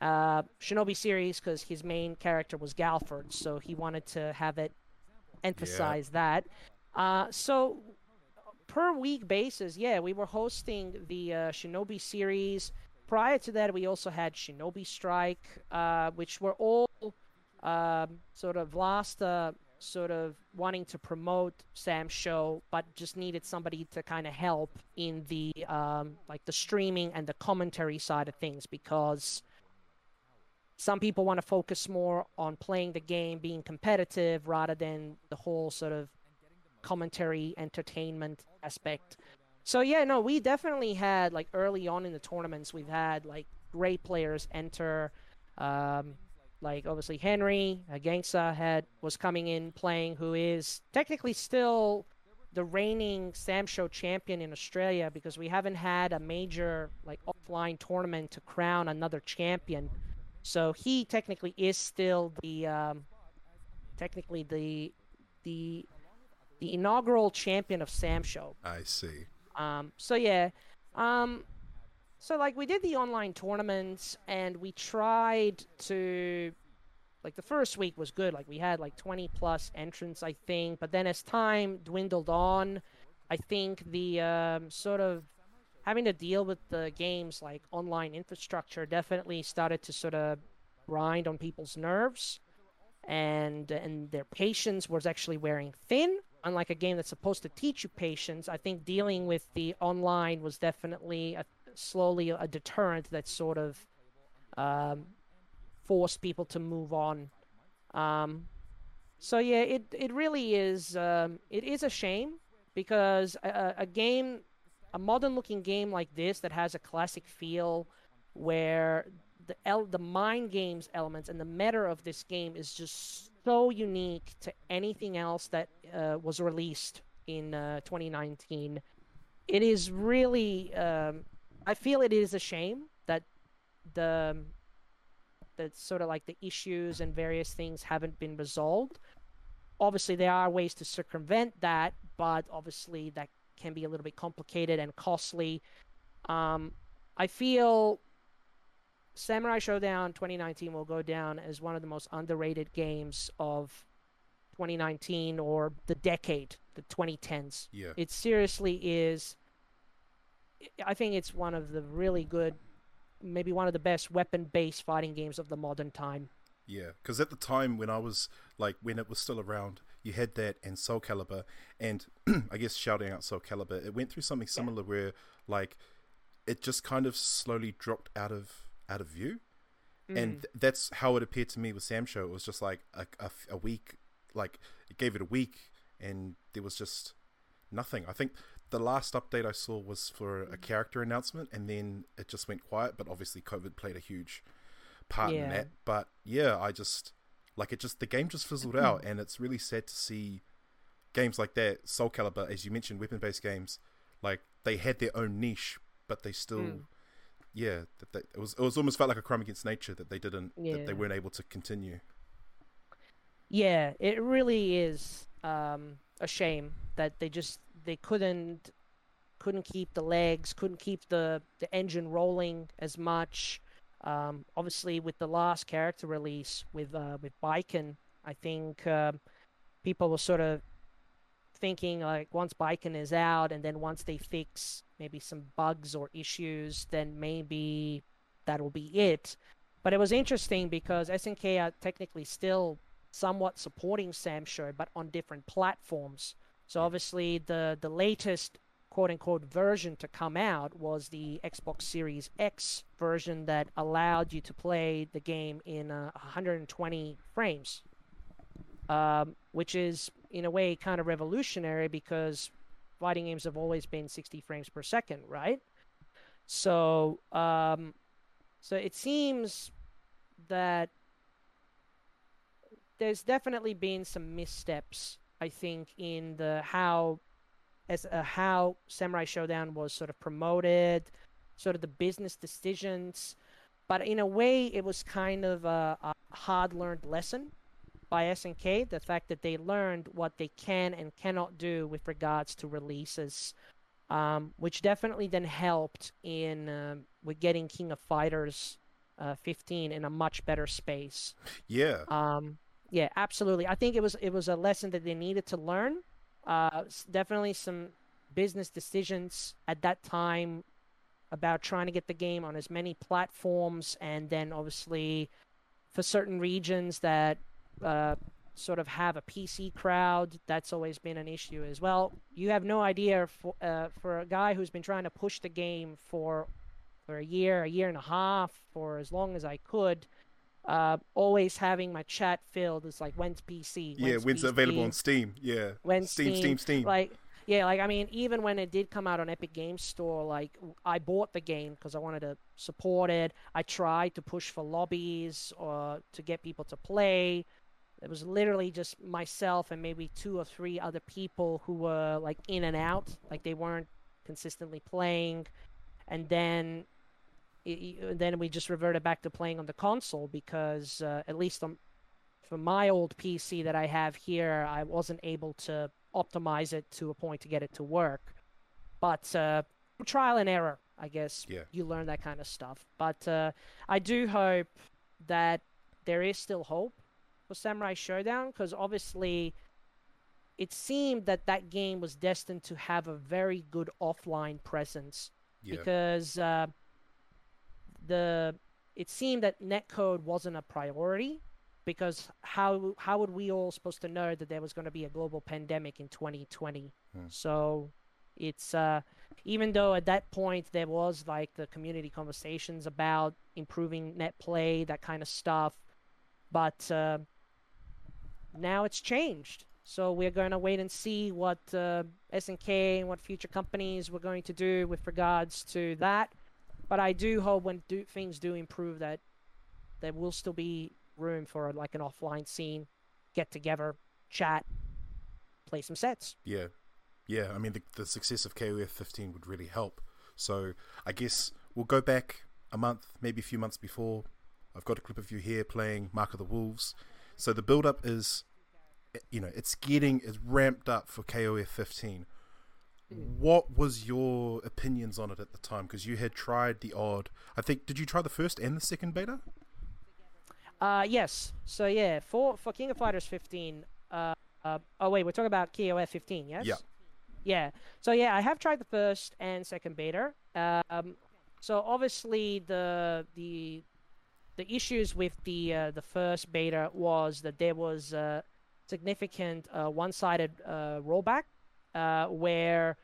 Uh, Shinobi series because his main character was Galford, so he wanted to have it emphasize that. Uh, so per week basis, yeah, we were hosting the uh, Shinobi series. Prior to that, we also had Shinobi Strike, uh, which were all um, sort of last uh, sort of wanting to promote Sam's show, but just needed somebody to kind of help in the um, like the streaming and the commentary side of things because some people want to focus more on playing the game, being competitive, rather than the whole sort of commentary, entertainment aspect. So yeah, no, we definitely had like early on in the tournaments, we've had like great players enter. Um, like obviously Henry uh, Gangsa had was coming in playing, who is technically still the reigning Sam Show champion in Australia because we haven't had a major like offline tournament to crown another champion. So he technically is still the um, technically the the the inaugural champion of Sam Show. I see. Um, so yeah, um, so like we did the online tournaments and we tried to like the first week was good. Like we had like 20 plus entrants, I think. But then as time dwindled on, I think the um, sort of having to deal with the games like online infrastructure definitely started to sort of grind on people's nerves and and their patience was actually wearing thin. Unlike a game that's supposed to teach you patience i think dealing with the online was definitely a, slowly a deterrent that sort of um, forced people to move on. Um, so yeah it, it really is um, it is a shame because a, a game a modern looking game like this that has a classic feel where the el- the mind games elements and the meta of this game is just so unique to anything else that uh, was released in uh, 2019. It is really, um, I feel it is a shame that the that sort of like the issues and various things haven't been resolved. Obviously, there are ways to circumvent that, but obviously that can be a little bit complicated and costly. Um, I feel Samurai Shodown 2019 will go down as one of the most underrated games of 2019 or the decade, the 2010s. Yeah. It seriously is. I think it's one of the really good, maybe one of the best weapon based fighting games of the modern time. Yeah, because at the time when I was like when it was still around, you had that and Soul Calibur, and I guess shouting out Soul Calibur, it went through something similar yeah. where like it just kind of slowly dropped out of out of view. Mm. And th- that's how it appeared to me with Sam Show. It was just like a, a, a week, like it gave it a week, and there was just nothing. I think the last update I saw was for a character announcement, and then it just went quiet. But obviously, COVID played a huge part yeah. in that. But yeah, I just like it. Just the game just fizzled out, and it's really sad to see games like that. Soul Calibur, as you mentioned, weapon-based games, like they had their own niche, but they still mm yeah, that they, it was it was almost felt like a crime against nature that they didn't yeah. that they weren't able to continue. Yeah, it really is um, a shame that they just they couldn't couldn't keep the legs, couldn't keep the the engine rolling as much. Um, obviously, with the last character release with uh, with Baiken, I think uh, people were sort of thinking like once Baiken is out and then once they fix maybe some bugs or issues, then maybe that'll be it. But it was interesting because SNK are technically still somewhat supporting Sam Show, but on different platforms. So obviously the the latest quote unquote version to come out was the Xbox Series X version that allowed you to play the game in uh, 120 frames, um, which is in a way kind of revolutionary because fighting games have always been 60 frames per second, right? So, um, so it seems that there's definitely been some missteps, I think, in the how as uh, how Samurai Shodown was sort of promoted, sort of the business decisions, but in a way, it was kind of a, a hard learned lesson by SNK, the fact that they learned what they can and cannot do with regards to releases, um, which definitely then helped in uh, with getting King of Fighters uh, 15 in a much better space. Yeah. Um, yeah, absolutely. I think it was it was a lesson that they needed to learn. Uh, definitely some business decisions at that time about trying to get the game on as many platforms, and then obviously for certain regions that uh, sort of have a PC crowd. That's always been an issue as well. You have no idea for uh, for a guy who's been trying to push the game for for a year, a year and a half, for as long as I could. Uh, always having my chat filled. It's like when's PC? yeah, When's when's it available PC? on Steam? Yeah, When Steam, Steam, Steam. Like, yeah, like I mean, even when it did come out on Epic Games Store, like I bought the game because I wanted to support it. I tried to push for lobbies or to get people to play. It was literally just myself and maybe two or three other people who were like in and out, like they weren't consistently playing. And then, it, then we just reverted back to playing on the console because uh, at least on for my old PC that I have here, I wasn't able to optimize it to a point to get it to work. But uh, trial and error, I guess. Yeah. You learn that kind of stuff. But uh, I do hope that there is still hope for Samurai Shodown because obviously it seemed that that game was destined to have a very good offline presence yeah, because uh, the it seemed that netcode wasn't a priority because how how would we all supposed to know that there was going to be a global pandemic in 2020 Hmm. so it's uh even though at that point there was like the community conversations about improving net play that kind of stuff but uh, now it's changed so we're going to wait and see what uh, SNK and what future companies were going to do with regards to that. But I do hope when do, things do improve that there will still be room for like an offline scene, get together, chat, play some sets. yeah, yeah. I mean, the, the success of KOF 15 would really help. So I guess we'll go back a month, maybe a few months before. I've got a clip of you here playing Mark of the Wolves. So the build up is, you know, it's getting it's ramped up for KOF 15. What was your opinions on it at the time? Because you had tried the odd. I think did you try the first and the second beta? Uh, yes. So yeah, for for King of Fighters 15. Uh, uh oh wait, we're talking about KOF 15, yes? Yeah. Yeah. So yeah, I have tried the first and second beta. Um, so obviously the the the issues with the uh, the first beta was that there was uh, significant uh, one-sided uh, rollback uh, where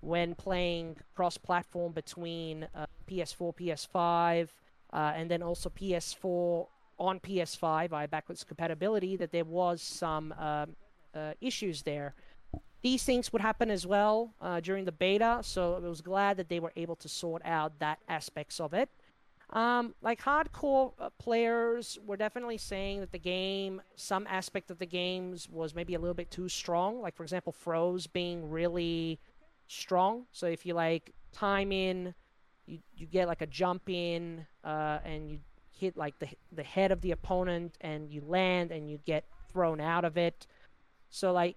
when playing cross-platform between uh, PS4, PS5, uh, and then also PS4 on PS5 via backwards compatibility, that there was some um, uh, issues there. These things would happen as well uh, during the beta, so I was glad that they were able to sort out that aspects of it. Um, like hardcore uh, players were definitely saying that the game, some aspect of the games was maybe a little bit too strong. Like for example, throws being really strong. So if you like time in, you you get like a jump in, uh, and you hit like the the head of the opponent, and you land, and you get thrown out of it. So like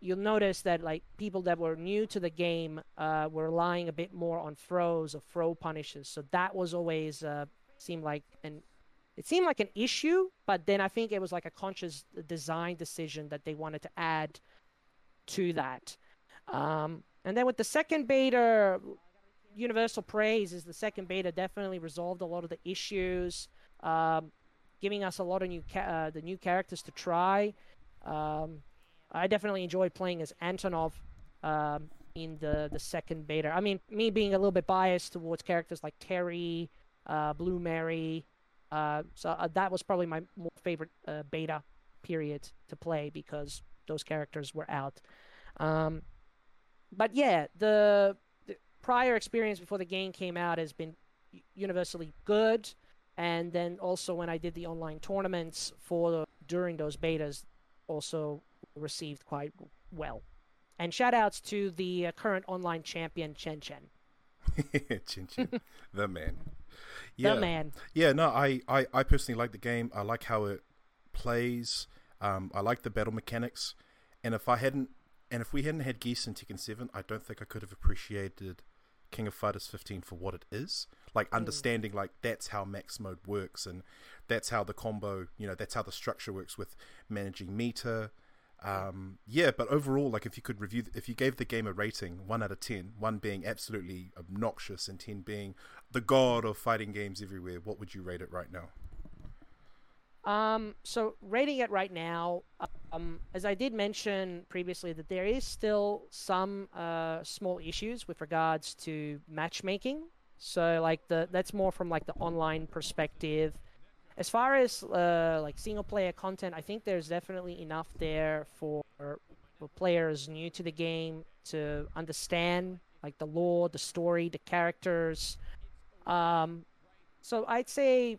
you'll notice that like people that were new to the game uh, were relying a bit more on throws or throw punishes. So that was always uh, seemed like an it seemed like an issue, but then I think it was like a conscious design decision that they wanted to add to that. Um, and then with the second beta, universal praise is the second beta definitely resolved a lot of the issues, um, giving us a lot of new ca- uh, the new characters to try. Um, I definitely enjoyed playing as Antonov um, in the the second beta. I mean, me being a little bit biased towards characters like Terry, uh, Blue Mary, uh, so uh, that was probably my more favorite uh, beta period to play because those characters were out. Um, but yeah, the, the prior experience before the game came out has been universally good, and then also when I did the online tournaments for the, during those betas, also received quite well. And shout outs to the uh, current online champion Chen Chen, Chin Chin, the man. Yeah, the man. yeah. No, I, I, I personally like the game. I like how it plays. Um, I like the battle mechanics. And if I hadn't, and if we hadn't had Geese in Tekken Seven, I don't think I could have appreciated King of Fighters 15 for what it is. Like understanding, like that's how max mode works, and that's how the combo, you know, that's how the structure works with managing meter. Um, yeah, but overall, like if you could review, if you gave the game a rating, one out of ten, one being absolutely obnoxious and ten being the god of fighting games everywhere, what would you rate it right now? Um, so rating it right now, um, as I did mention previously, that there is still some uh, small issues with regards to matchmaking. So like the that's more from like the online perspective, as far as uh, like single player content, I think there's definitely enough there for for players new to the game to understand like the lore, the story, the characters. Um, so I'd say,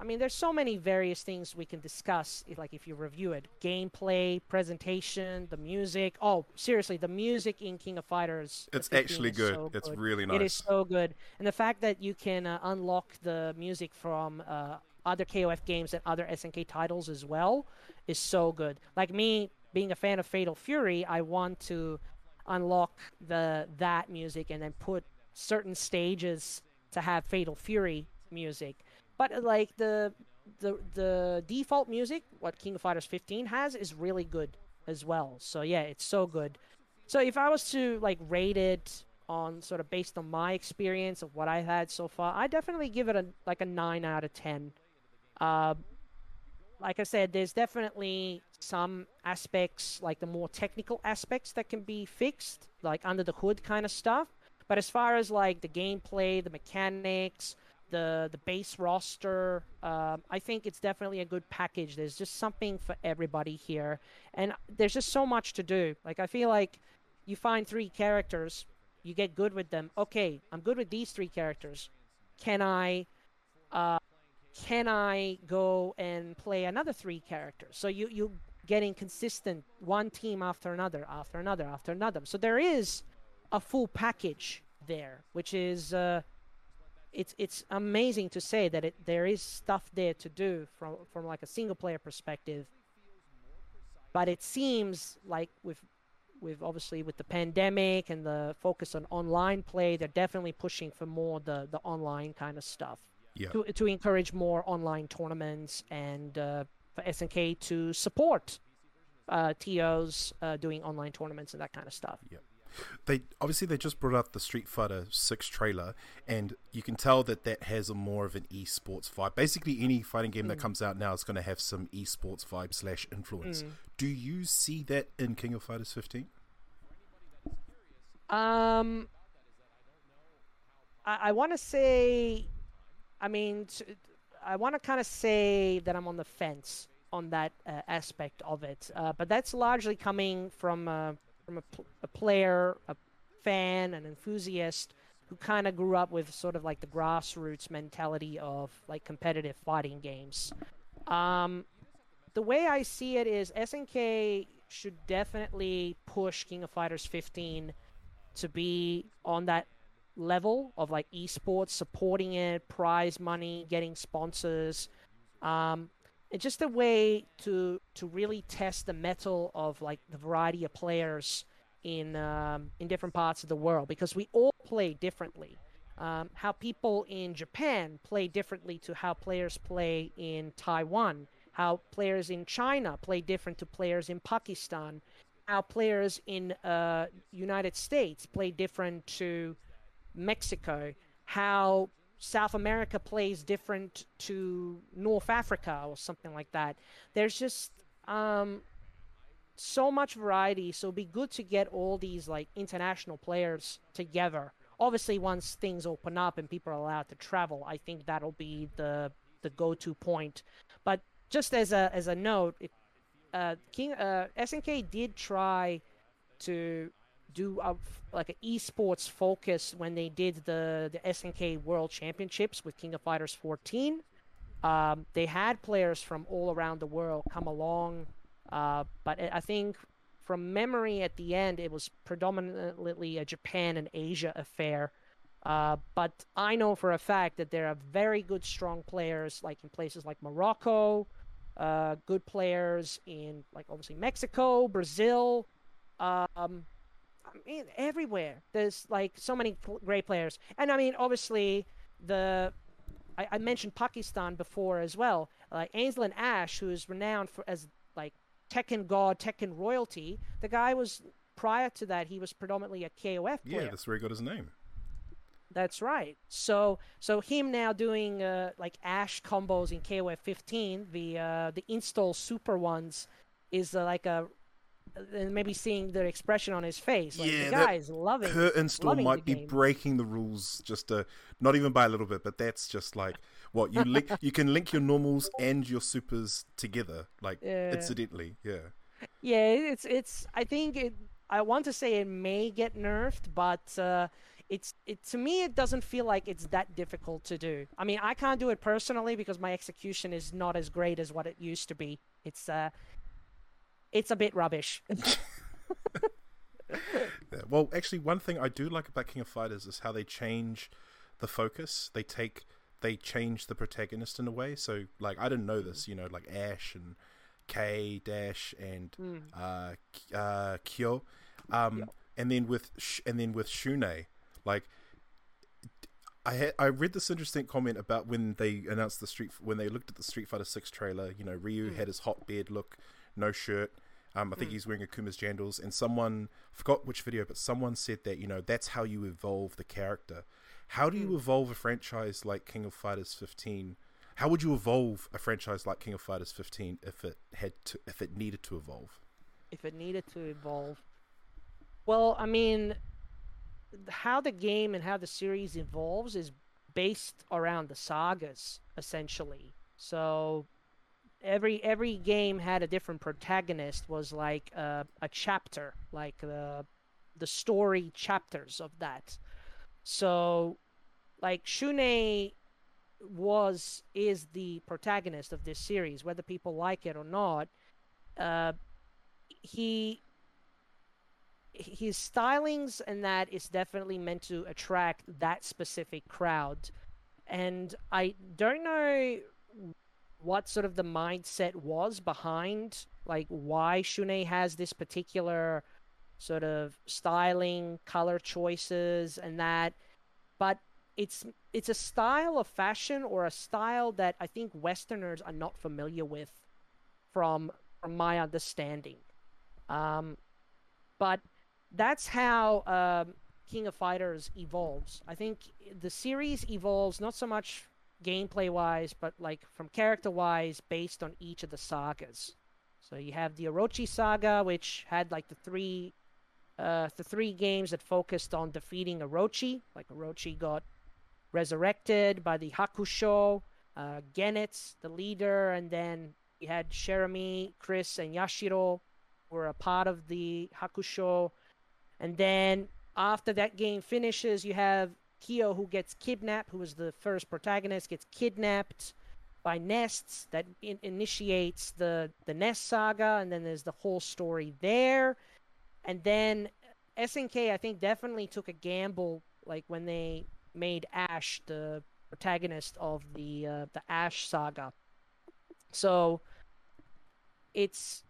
I mean, there's so many various things we can discuss. Like if you review it, gameplay, presentation, the music. Oh, seriously, the music in King of Fighters. It's actually good. So it's good. really nice. It is so good, and the fact that you can uh, unlock the music from uh, other KOF games and other SNK titles as well is so good. Like me being a fan of Fatal Fury, I want to unlock the that music and then put certain stages to have Fatal Fury music. But uh, like the the the default music, what King of Fighters 15 has, is really good as well. So yeah, it's so good. So if I was to like rate it on sort of based on my experience of what I had so far, I definitely give it a like a nine out of ten. Uh, like I said, there's definitely some aspects, like the more technical aspects, that can be fixed, like under the hood kind of stuff. But as far as like the gameplay, the mechanics, the the base roster, um, I think it's definitely a good package. There's just something for everybody here, and there's just so much to do. Like I feel like you find three characters, you get good with them. Okay, I'm good with these three characters. Can I? Uh, can I go and play another three characters? So you you getting consistent one team after another, after another, after another. So there is a full package there, which is uh, it's it's amazing to say that it there is stuff there to do from from like a single player perspective. But it seems like with with obviously with the pandemic and the focus on online play, they're definitely pushing for more the the online kind of stuff yeah. to to encourage more online tournaments and uh, for SNK to support uh, TOs uh, doing online tournaments and that kind of stuff. Yeah. They obviously they just brought out the Street Fighter Six trailer, and you can tell that that has a more of an esports vibe. Basically, any fighting game mm. that comes out now is going to have some esports vibe slash influence. Mm. Do you see that in King of Fighters 15? Um, I, I want to say I mean, I want to kind of say that I'm on the fence on that uh, aspect of it, uh, but that's largely coming from uh, from a, pl- a, player, a fan, an enthusiast who kind of grew up with sort of like the grassroots mentality of like competitive fighting games. Um, the way I see it is SNK should definitely push King of Fighters 15 to be on that level of like esports, supporting it, prize money, getting sponsors. Um, it's just a way to to really test the metal of like the variety of players in um, in different parts of the world because we all play differently. Um, how people in Japan play differently to how players play in Taiwan. How players in China play different to players in Pakistan. How players in uh, United States play different to Mexico, how South America plays different to North Africa or something like that. There's just um, so much variety. So it'd be good to get all these like international players together. Obviously, once things open up and people are allowed to travel, I think that'll be the the go-to point. But just as a as a note, it, uh, King uh, SNK did try to do a, like an esports focus when they did the the SNK World Championships with King of Fighters 14. Um, they had players from all around the world come along, uh, but I think from memory at the end it was predominantly a Japan and Asia affair. Uh, but I know for a fact that there are very good, strong players like in places like Morocco, uh, good players in like obviously Mexico, Brazil. Um, I mean, everywhere. There's like so many great players, and I mean, obviously, the I, I mentioned Pakistan before as well. Like uh, Arslan Ash, who is renowned for as like Tekken god, Tekken royalty. The guy was prior to that, he was predominantly a KOF player. Yeah, that's where he got his name. That's right. So, so him now doing uh, like Ash combos in KOF 15, the uh, the install super ones, is uh, like a and maybe seeing the expression on his face. Like, Yeah, the guy is loving. Her install loving might be game. breaking the rules just a, not even by a little bit, but that's just like what you link. you can link your normals and your supers together, like Yeah. incidentally. Yeah. Yeah, it's it's. I think it. I want to say it may get nerfed, but uh, it's it to me it doesn't feel like it's that difficult to do. I mean, I can't do it personally because my execution is not as great as what it used to be. It's uh, it's a bit rubbish. Yeah. Well, actually, one thing I do like about King of Fighters is how they change the focus. They take they change the protagonist in a way. So, like, I didn't know this. You know, like Ash and K Dash and Mm. uh, uh, Kyo, um, and then with Sh- and then with Shun'ei, like. I had I read this interesting comment about when they announced the street when they looked at the Street Fighter Six trailer. You know, Ryu had his hot beard look, no shirt. Um, I think he's wearing Akuma's jandals, and someone forgot which video, but someone said that you know that's how you evolve the character. How do you evolve a franchise like King of Fighters 15? How would you evolve a franchise like King of Fighters 15 if it had to if it needed to evolve? if it needed to evolve. Well, I mean, how the game and how the series evolves is based around the sagas essentially. So every every game had a different protagonist was like uh, a chapter, like the the story chapters of that. So like Shun'ei was is the protagonist of this series, whether people like it or not. Uh, he his stylings and that is definitely meant to attract that specific crowd and i don't know what sort of the mindset was behind like why Shun'ei has this particular sort of styling color choices and that but it's it's a style of fashion or a style that i think westerners are not familiar with from from my understanding um, but that's how um, King of Fighters evolves. I think the series evolves not so much gameplay wise, but like from character wise, based on each of the sagas. So you have the Orochi saga, which had like the three, uh, the three games that focused on defeating Orochi. Like Orochi got resurrected by the Hakkesshu, uh, Goenitz, the leader, and then you had Shermie, Chris, and Yashiro were a part of the Hakkesshu. And then after that game finishes, you have Kyo who gets kidnapped, who was the first protagonist, gets kidnapped by NESTS that in- initiates the the Nest saga, and then there's the whole story there. And then SNK, I think, definitely took a gamble, like when they made Ash the protagonist of the uh, the Ash saga. So it's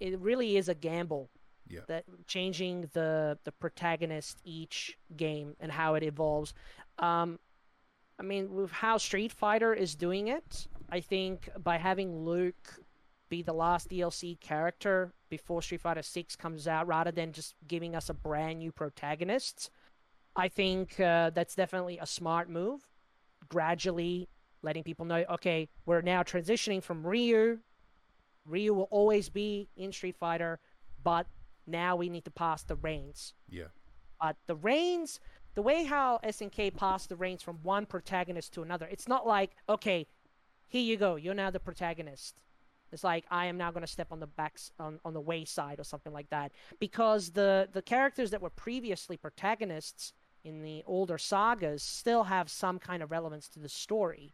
it really is a gamble Yeah. that changing the the protagonist each game and how it evolves. Um i mean with how street fighter is doing it i think by having luke be the last dlc character before street fighter 6 comes out rather than just giving us a brand new protagonist i think uh, that's definitely a smart move. Gradually letting people know okay we're now transitioning from ryu. Ryu will always be in Street Fighter, but now we need to pass the reins. Yeah. But the reins, the way how SNK passed the reins from one protagonist to another, it's not like, okay, here you go, you're now the protagonist. It's like I am now going to step on the backs on, on the wayside or something like that, because the the characters that were previously protagonists in the older sagas still have some kind of relevance to the story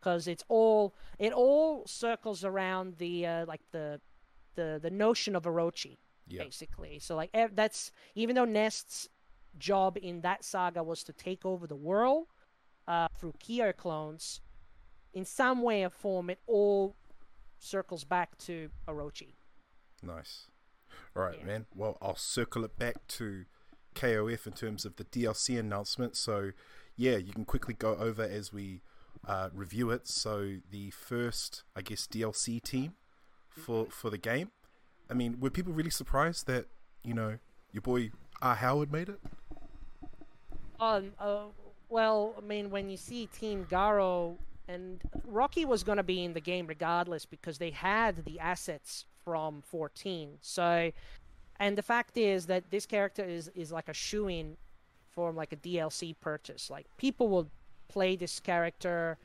because it's all it all circles around the uh, like the the the notion of Orochi Yeah. basically. So like that's even though Nest's job in that saga was to take over the world uh, through Kyo clones, in some way or form it all circles back to Orochi. Nice. All right, Yeah. man. Well, I'll circle it back to KOF in terms of the DLC announcement. So, yeah, you can quickly go over as we uh, review it. So, the first, I guess, DLC team for for the game. I mean, were people really surprised that you know your boy R Howard made it? Um, uh, well, I mean, when you see Team Garou and Rocky was going to be in the game regardless because they had the assets from 14. So, and the fact is that this character is is like a shoe in for like a DLC purchase. Like people will play this character,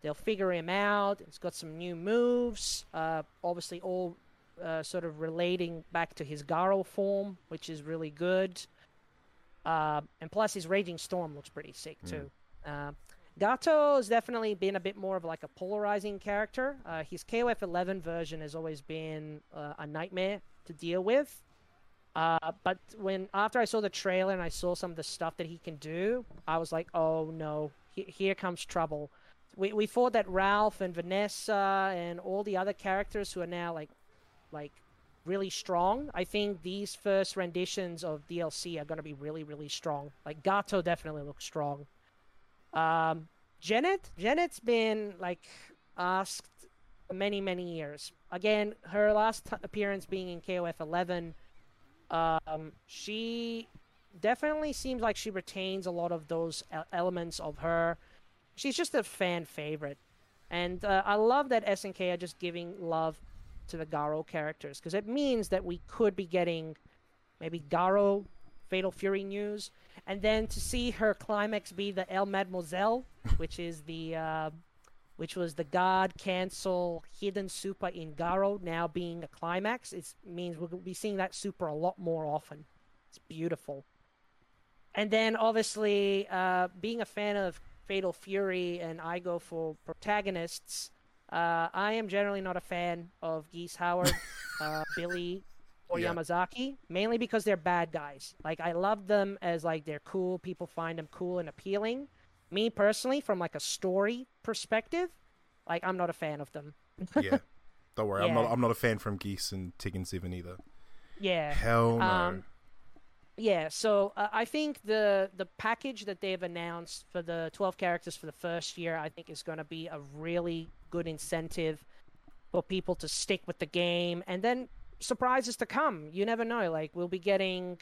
they'll figure him out. It's got some new moves, uh, obviously all uh, sort of relating back to his Garou form, which is really good. Uh, and plus, his Raging Storm looks pretty sick too. Uh, Gato has definitely been a bit more of like a polarizing character. Uh, his KOF 11 version has always been uh, a nightmare to deal with. Uh, but when after I saw the trailer and I saw some of the stuff that he can do, I was like, oh no, he- here comes trouble. We we thought that Ralph and Vanessa and all the other characters who are now like like really strong. I think these first renditions of DLC are going to be really really strong. Like Gato definitely looks strong. Um, Jenet, Jenet's been like asked many many years. Again, her last t- appearance being in KOF 11, um, she definitely seems like she retains a lot of those elements of her. She's just a fan favorite, and uh, I love that SNK are just giving love to the Garou characters because it means that we could be getting maybe Garou Fatal Fury news, and then to see her climax be the El Mademoiselle, which is the uh, which was the God cancel hidden super in Garou now being a climax. It means we'll be seeing that super a lot more often. It's beautiful. And then obviously, uh, being a fan of Fatal Fury and I go for protagonists, uh, I am generally not a fan of Geese Howard, uh, Billy, or Yeah. Yamazaki, mainly because they're bad guys. Like I love them as like they're cool. People find them cool and appealing. Me personally, from like a story perspective, like I'm not a fan of them. yeah. Don't worry, I'm not. Yeah. I'm not a fan from Geese and Tekken Seven either. Yeah. Hell no. Um, Yeah, so uh, I think the the package that they've announced for the 12 characters for the first year, I think is going to be a really good incentive for people to stick with the game, and then surprises to come. You never know. Like we'll be getting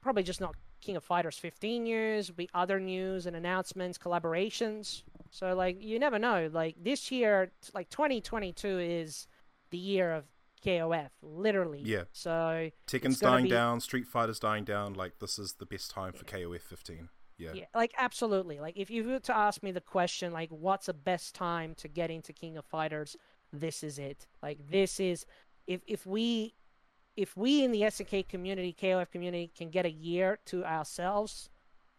probably just not King of Fighters 15 years, be other news and announcements, collaborations. So like you never know. Like this year, like 2022 is the year of KOF, literally. Yeah. So Tekken's dying be- down. Street Fighter's dying down. Like this is the best time for KOF 15. Yeah. Yeah, like absolutely. Like if you were to ask me the question, like what's the best time to get into King of Fighters, this is it. Like this is if if we if we in the SNK community, KOF community can get a year to ourselves,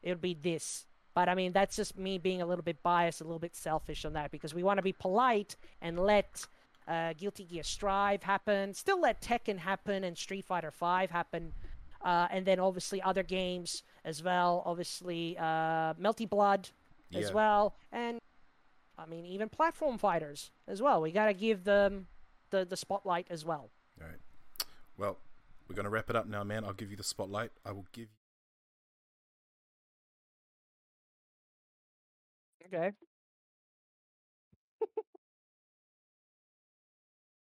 it would be this. But I mean that's just me being a little bit biased, a little bit selfish on that because we want to be polite and let uh, Guilty Gear Strive happen, still let Tekken happen and Street Fighter Five happen, uh, and then obviously other games as well. Obviously, uh, Melty Blood as Yeah. well, and I mean even platform fighters as well. We gotta give them the the spotlight as well. All right. Well, we're gonna wrap it up now, man. I'll give you the spotlight. I will give. You. Okay.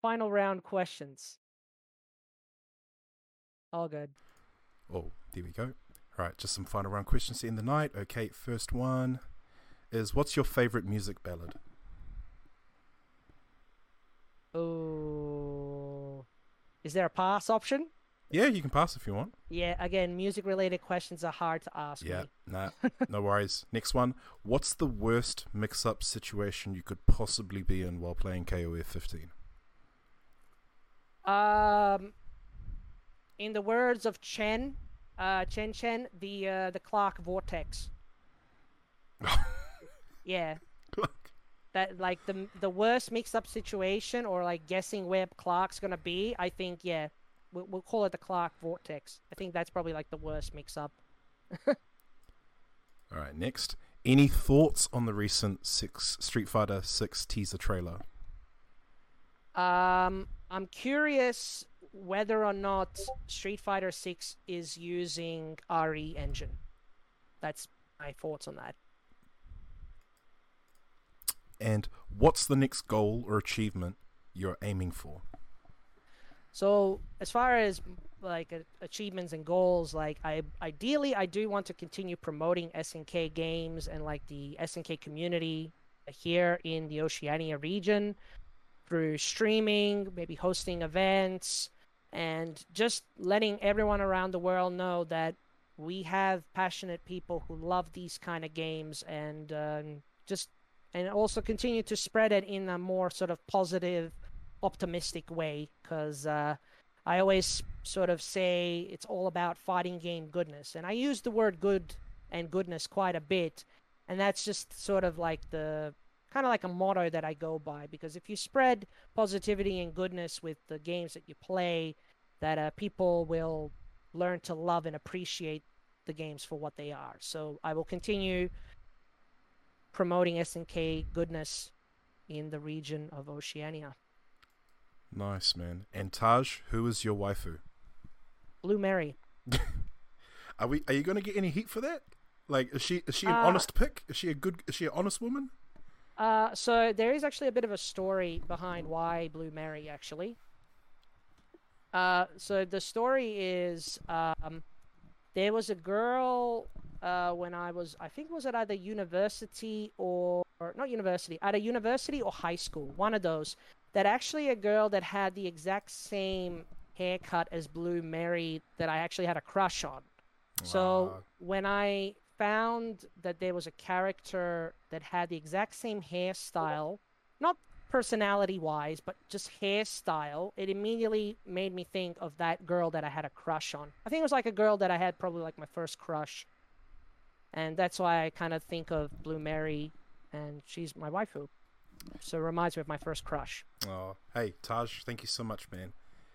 Final round questions. All good. Oh, there we go. Right, just some final round questions to end the night. Okay, first one is what's your favorite music ballad? Oh, is there a pass option? Yeah, you can pass if you want. Yeah, again, music related questions are hard to ask Yeah, me. nah, no worries. Next one. What's the worst mix up situation you could possibly be in while playing KOF 15? Um, in the words of Chen, uh, Chen Chen, the uh, the Clark vortex. Yeah, that like the the worst mixed up situation or like guessing where Clark's gonna be. I think yeah, we'll, we'll call it the Clark vortex. I think that's probably like the worst mix up. All right, next. Any thoughts on the recent six Street Fighter 6 teaser trailer? Um, I'm curious whether or not Street Fighter 6 is using RE engine. That's my thoughts on that. And what's the next goal or achievement you're aiming for? So as far as like achievements and goals, like I ideally I do want to continue promoting SNK games and like the SNK community here in the Oceania region. through streaming, maybe hosting events, and just letting everyone around the world know that we have passionate people who love these kind of games and uh, just and also continue to spread it in a more sort of positive optimistic way because uh, i always sort of say it's all about fighting game goodness and i use the word good and goodness quite a bit and that's just sort of like the kind of like a motto that i go by because if you spread positivity and goodness with the games that you play that uh, people will learn to love and appreciate the games for what they are. So I will continue promoting SNK goodness in the region of Oceania. Nice, man. And Taj, who is your waifu? Blue Mary. are we? Are you going to get any heat for that? Like, is she is she an uh, honest pick? Is she a good? Is she an honest woman? Uh, so there is actually a bit of a story behind why Blue Mary actually. Uh, so the story is um, there was a girl uh, when I was, I think it was at either university or, or not university, at a university or high school, one of those, that actually a girl that had the exact same haircut as Blue Mary that I actually had a crush on. Wow. So when I found that there was a character that had the exact same hairstyle, not personality wise, but just hairstyle, it immediately made me think of that girl that I had a crush on. I think it was like a girl that I had probably like my first crush. And that's why I kind of think of Blue Mary, and she's my waifu. So it reminds me of my first crush. Oh, hey, Taj, thank you so much, man.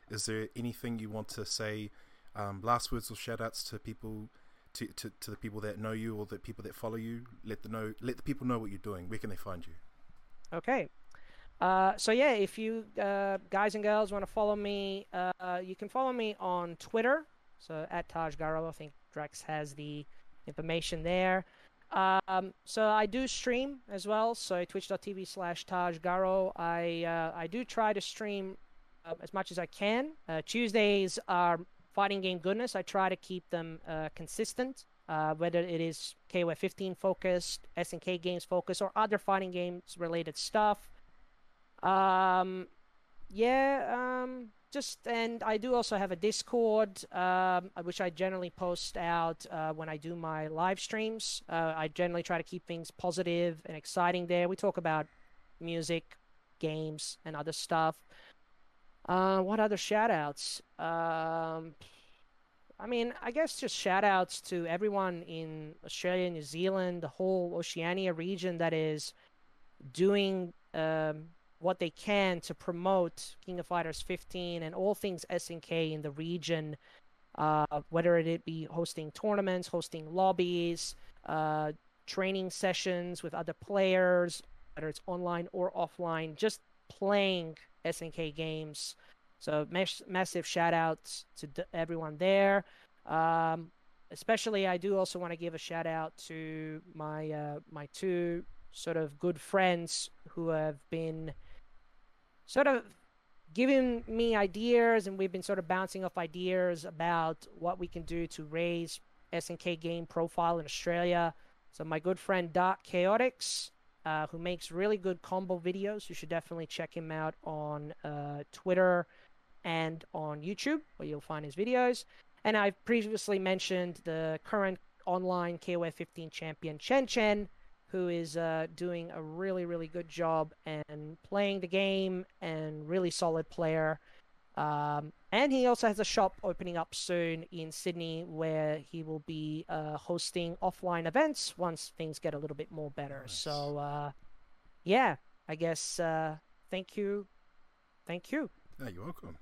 Is there anything you want to say? Um, last words or shout outs to people, to, to, to the people that know you or the people that follow you? Let the know, let the people know what you're doing. Where can they find you? Okay. Uh, so yeah, if you uh, guys and girls want to follow me, uh, you can follow me on Twitter. So at Taj Garo, I think Drex has the information there. Um, so I do stream as well. So twitch.tv slash Taj Garo. I uh, I do try to stream uh, as much as I can. Tuesdays are fighting game goodness. I try to keep them consistent. whether it is KOF 15 focused, SNK games focused, or other fighting games related stuff. Um, yeah, um, just and I do also have a Discord, um, which I generally post out uh, when I do my live streams. Uh, I generally try to keep things positive and exciting there. We talk about music, games, and other stuff. Uh, what other shout outs? Um, I mean, I guess just shout outs to everyone in Australia, New Zealand, the whole Oceania region that is doing um, what they can to promote King of Fighters 15 and all things SNK in the region, uh, whether it be hosting tournaments, hosting lobbies, uh, training sessions with other players, whether it's online or offline, just playing SNK games. So mass- massive shout outs to d- everyone there. Um, especially, I do also want to give a shout out to my uh, my two sort of good friends who have been sort of giving me ideas, and we've been sort of bouncing off ideas about what we can do to raise SNK game profile in Australia. So my good friend Dark Chaotix, uh, who makes really good combo videos, you should definitely check him out on uh, Twitter and on YouTube, where you'll find his videos. And I've previously mentioned the current online KOF 15 champion Chen Chen, who is uh, doing a really, really good job and playing the game and really solid player. Um, and he also has a shop opening up soon in Sydney where he will be uh, hosting offline events once things get a little bit more better. Nice. So, uh, yeah, I guess uh, thank you. Thank you. Yeah, you're welcome.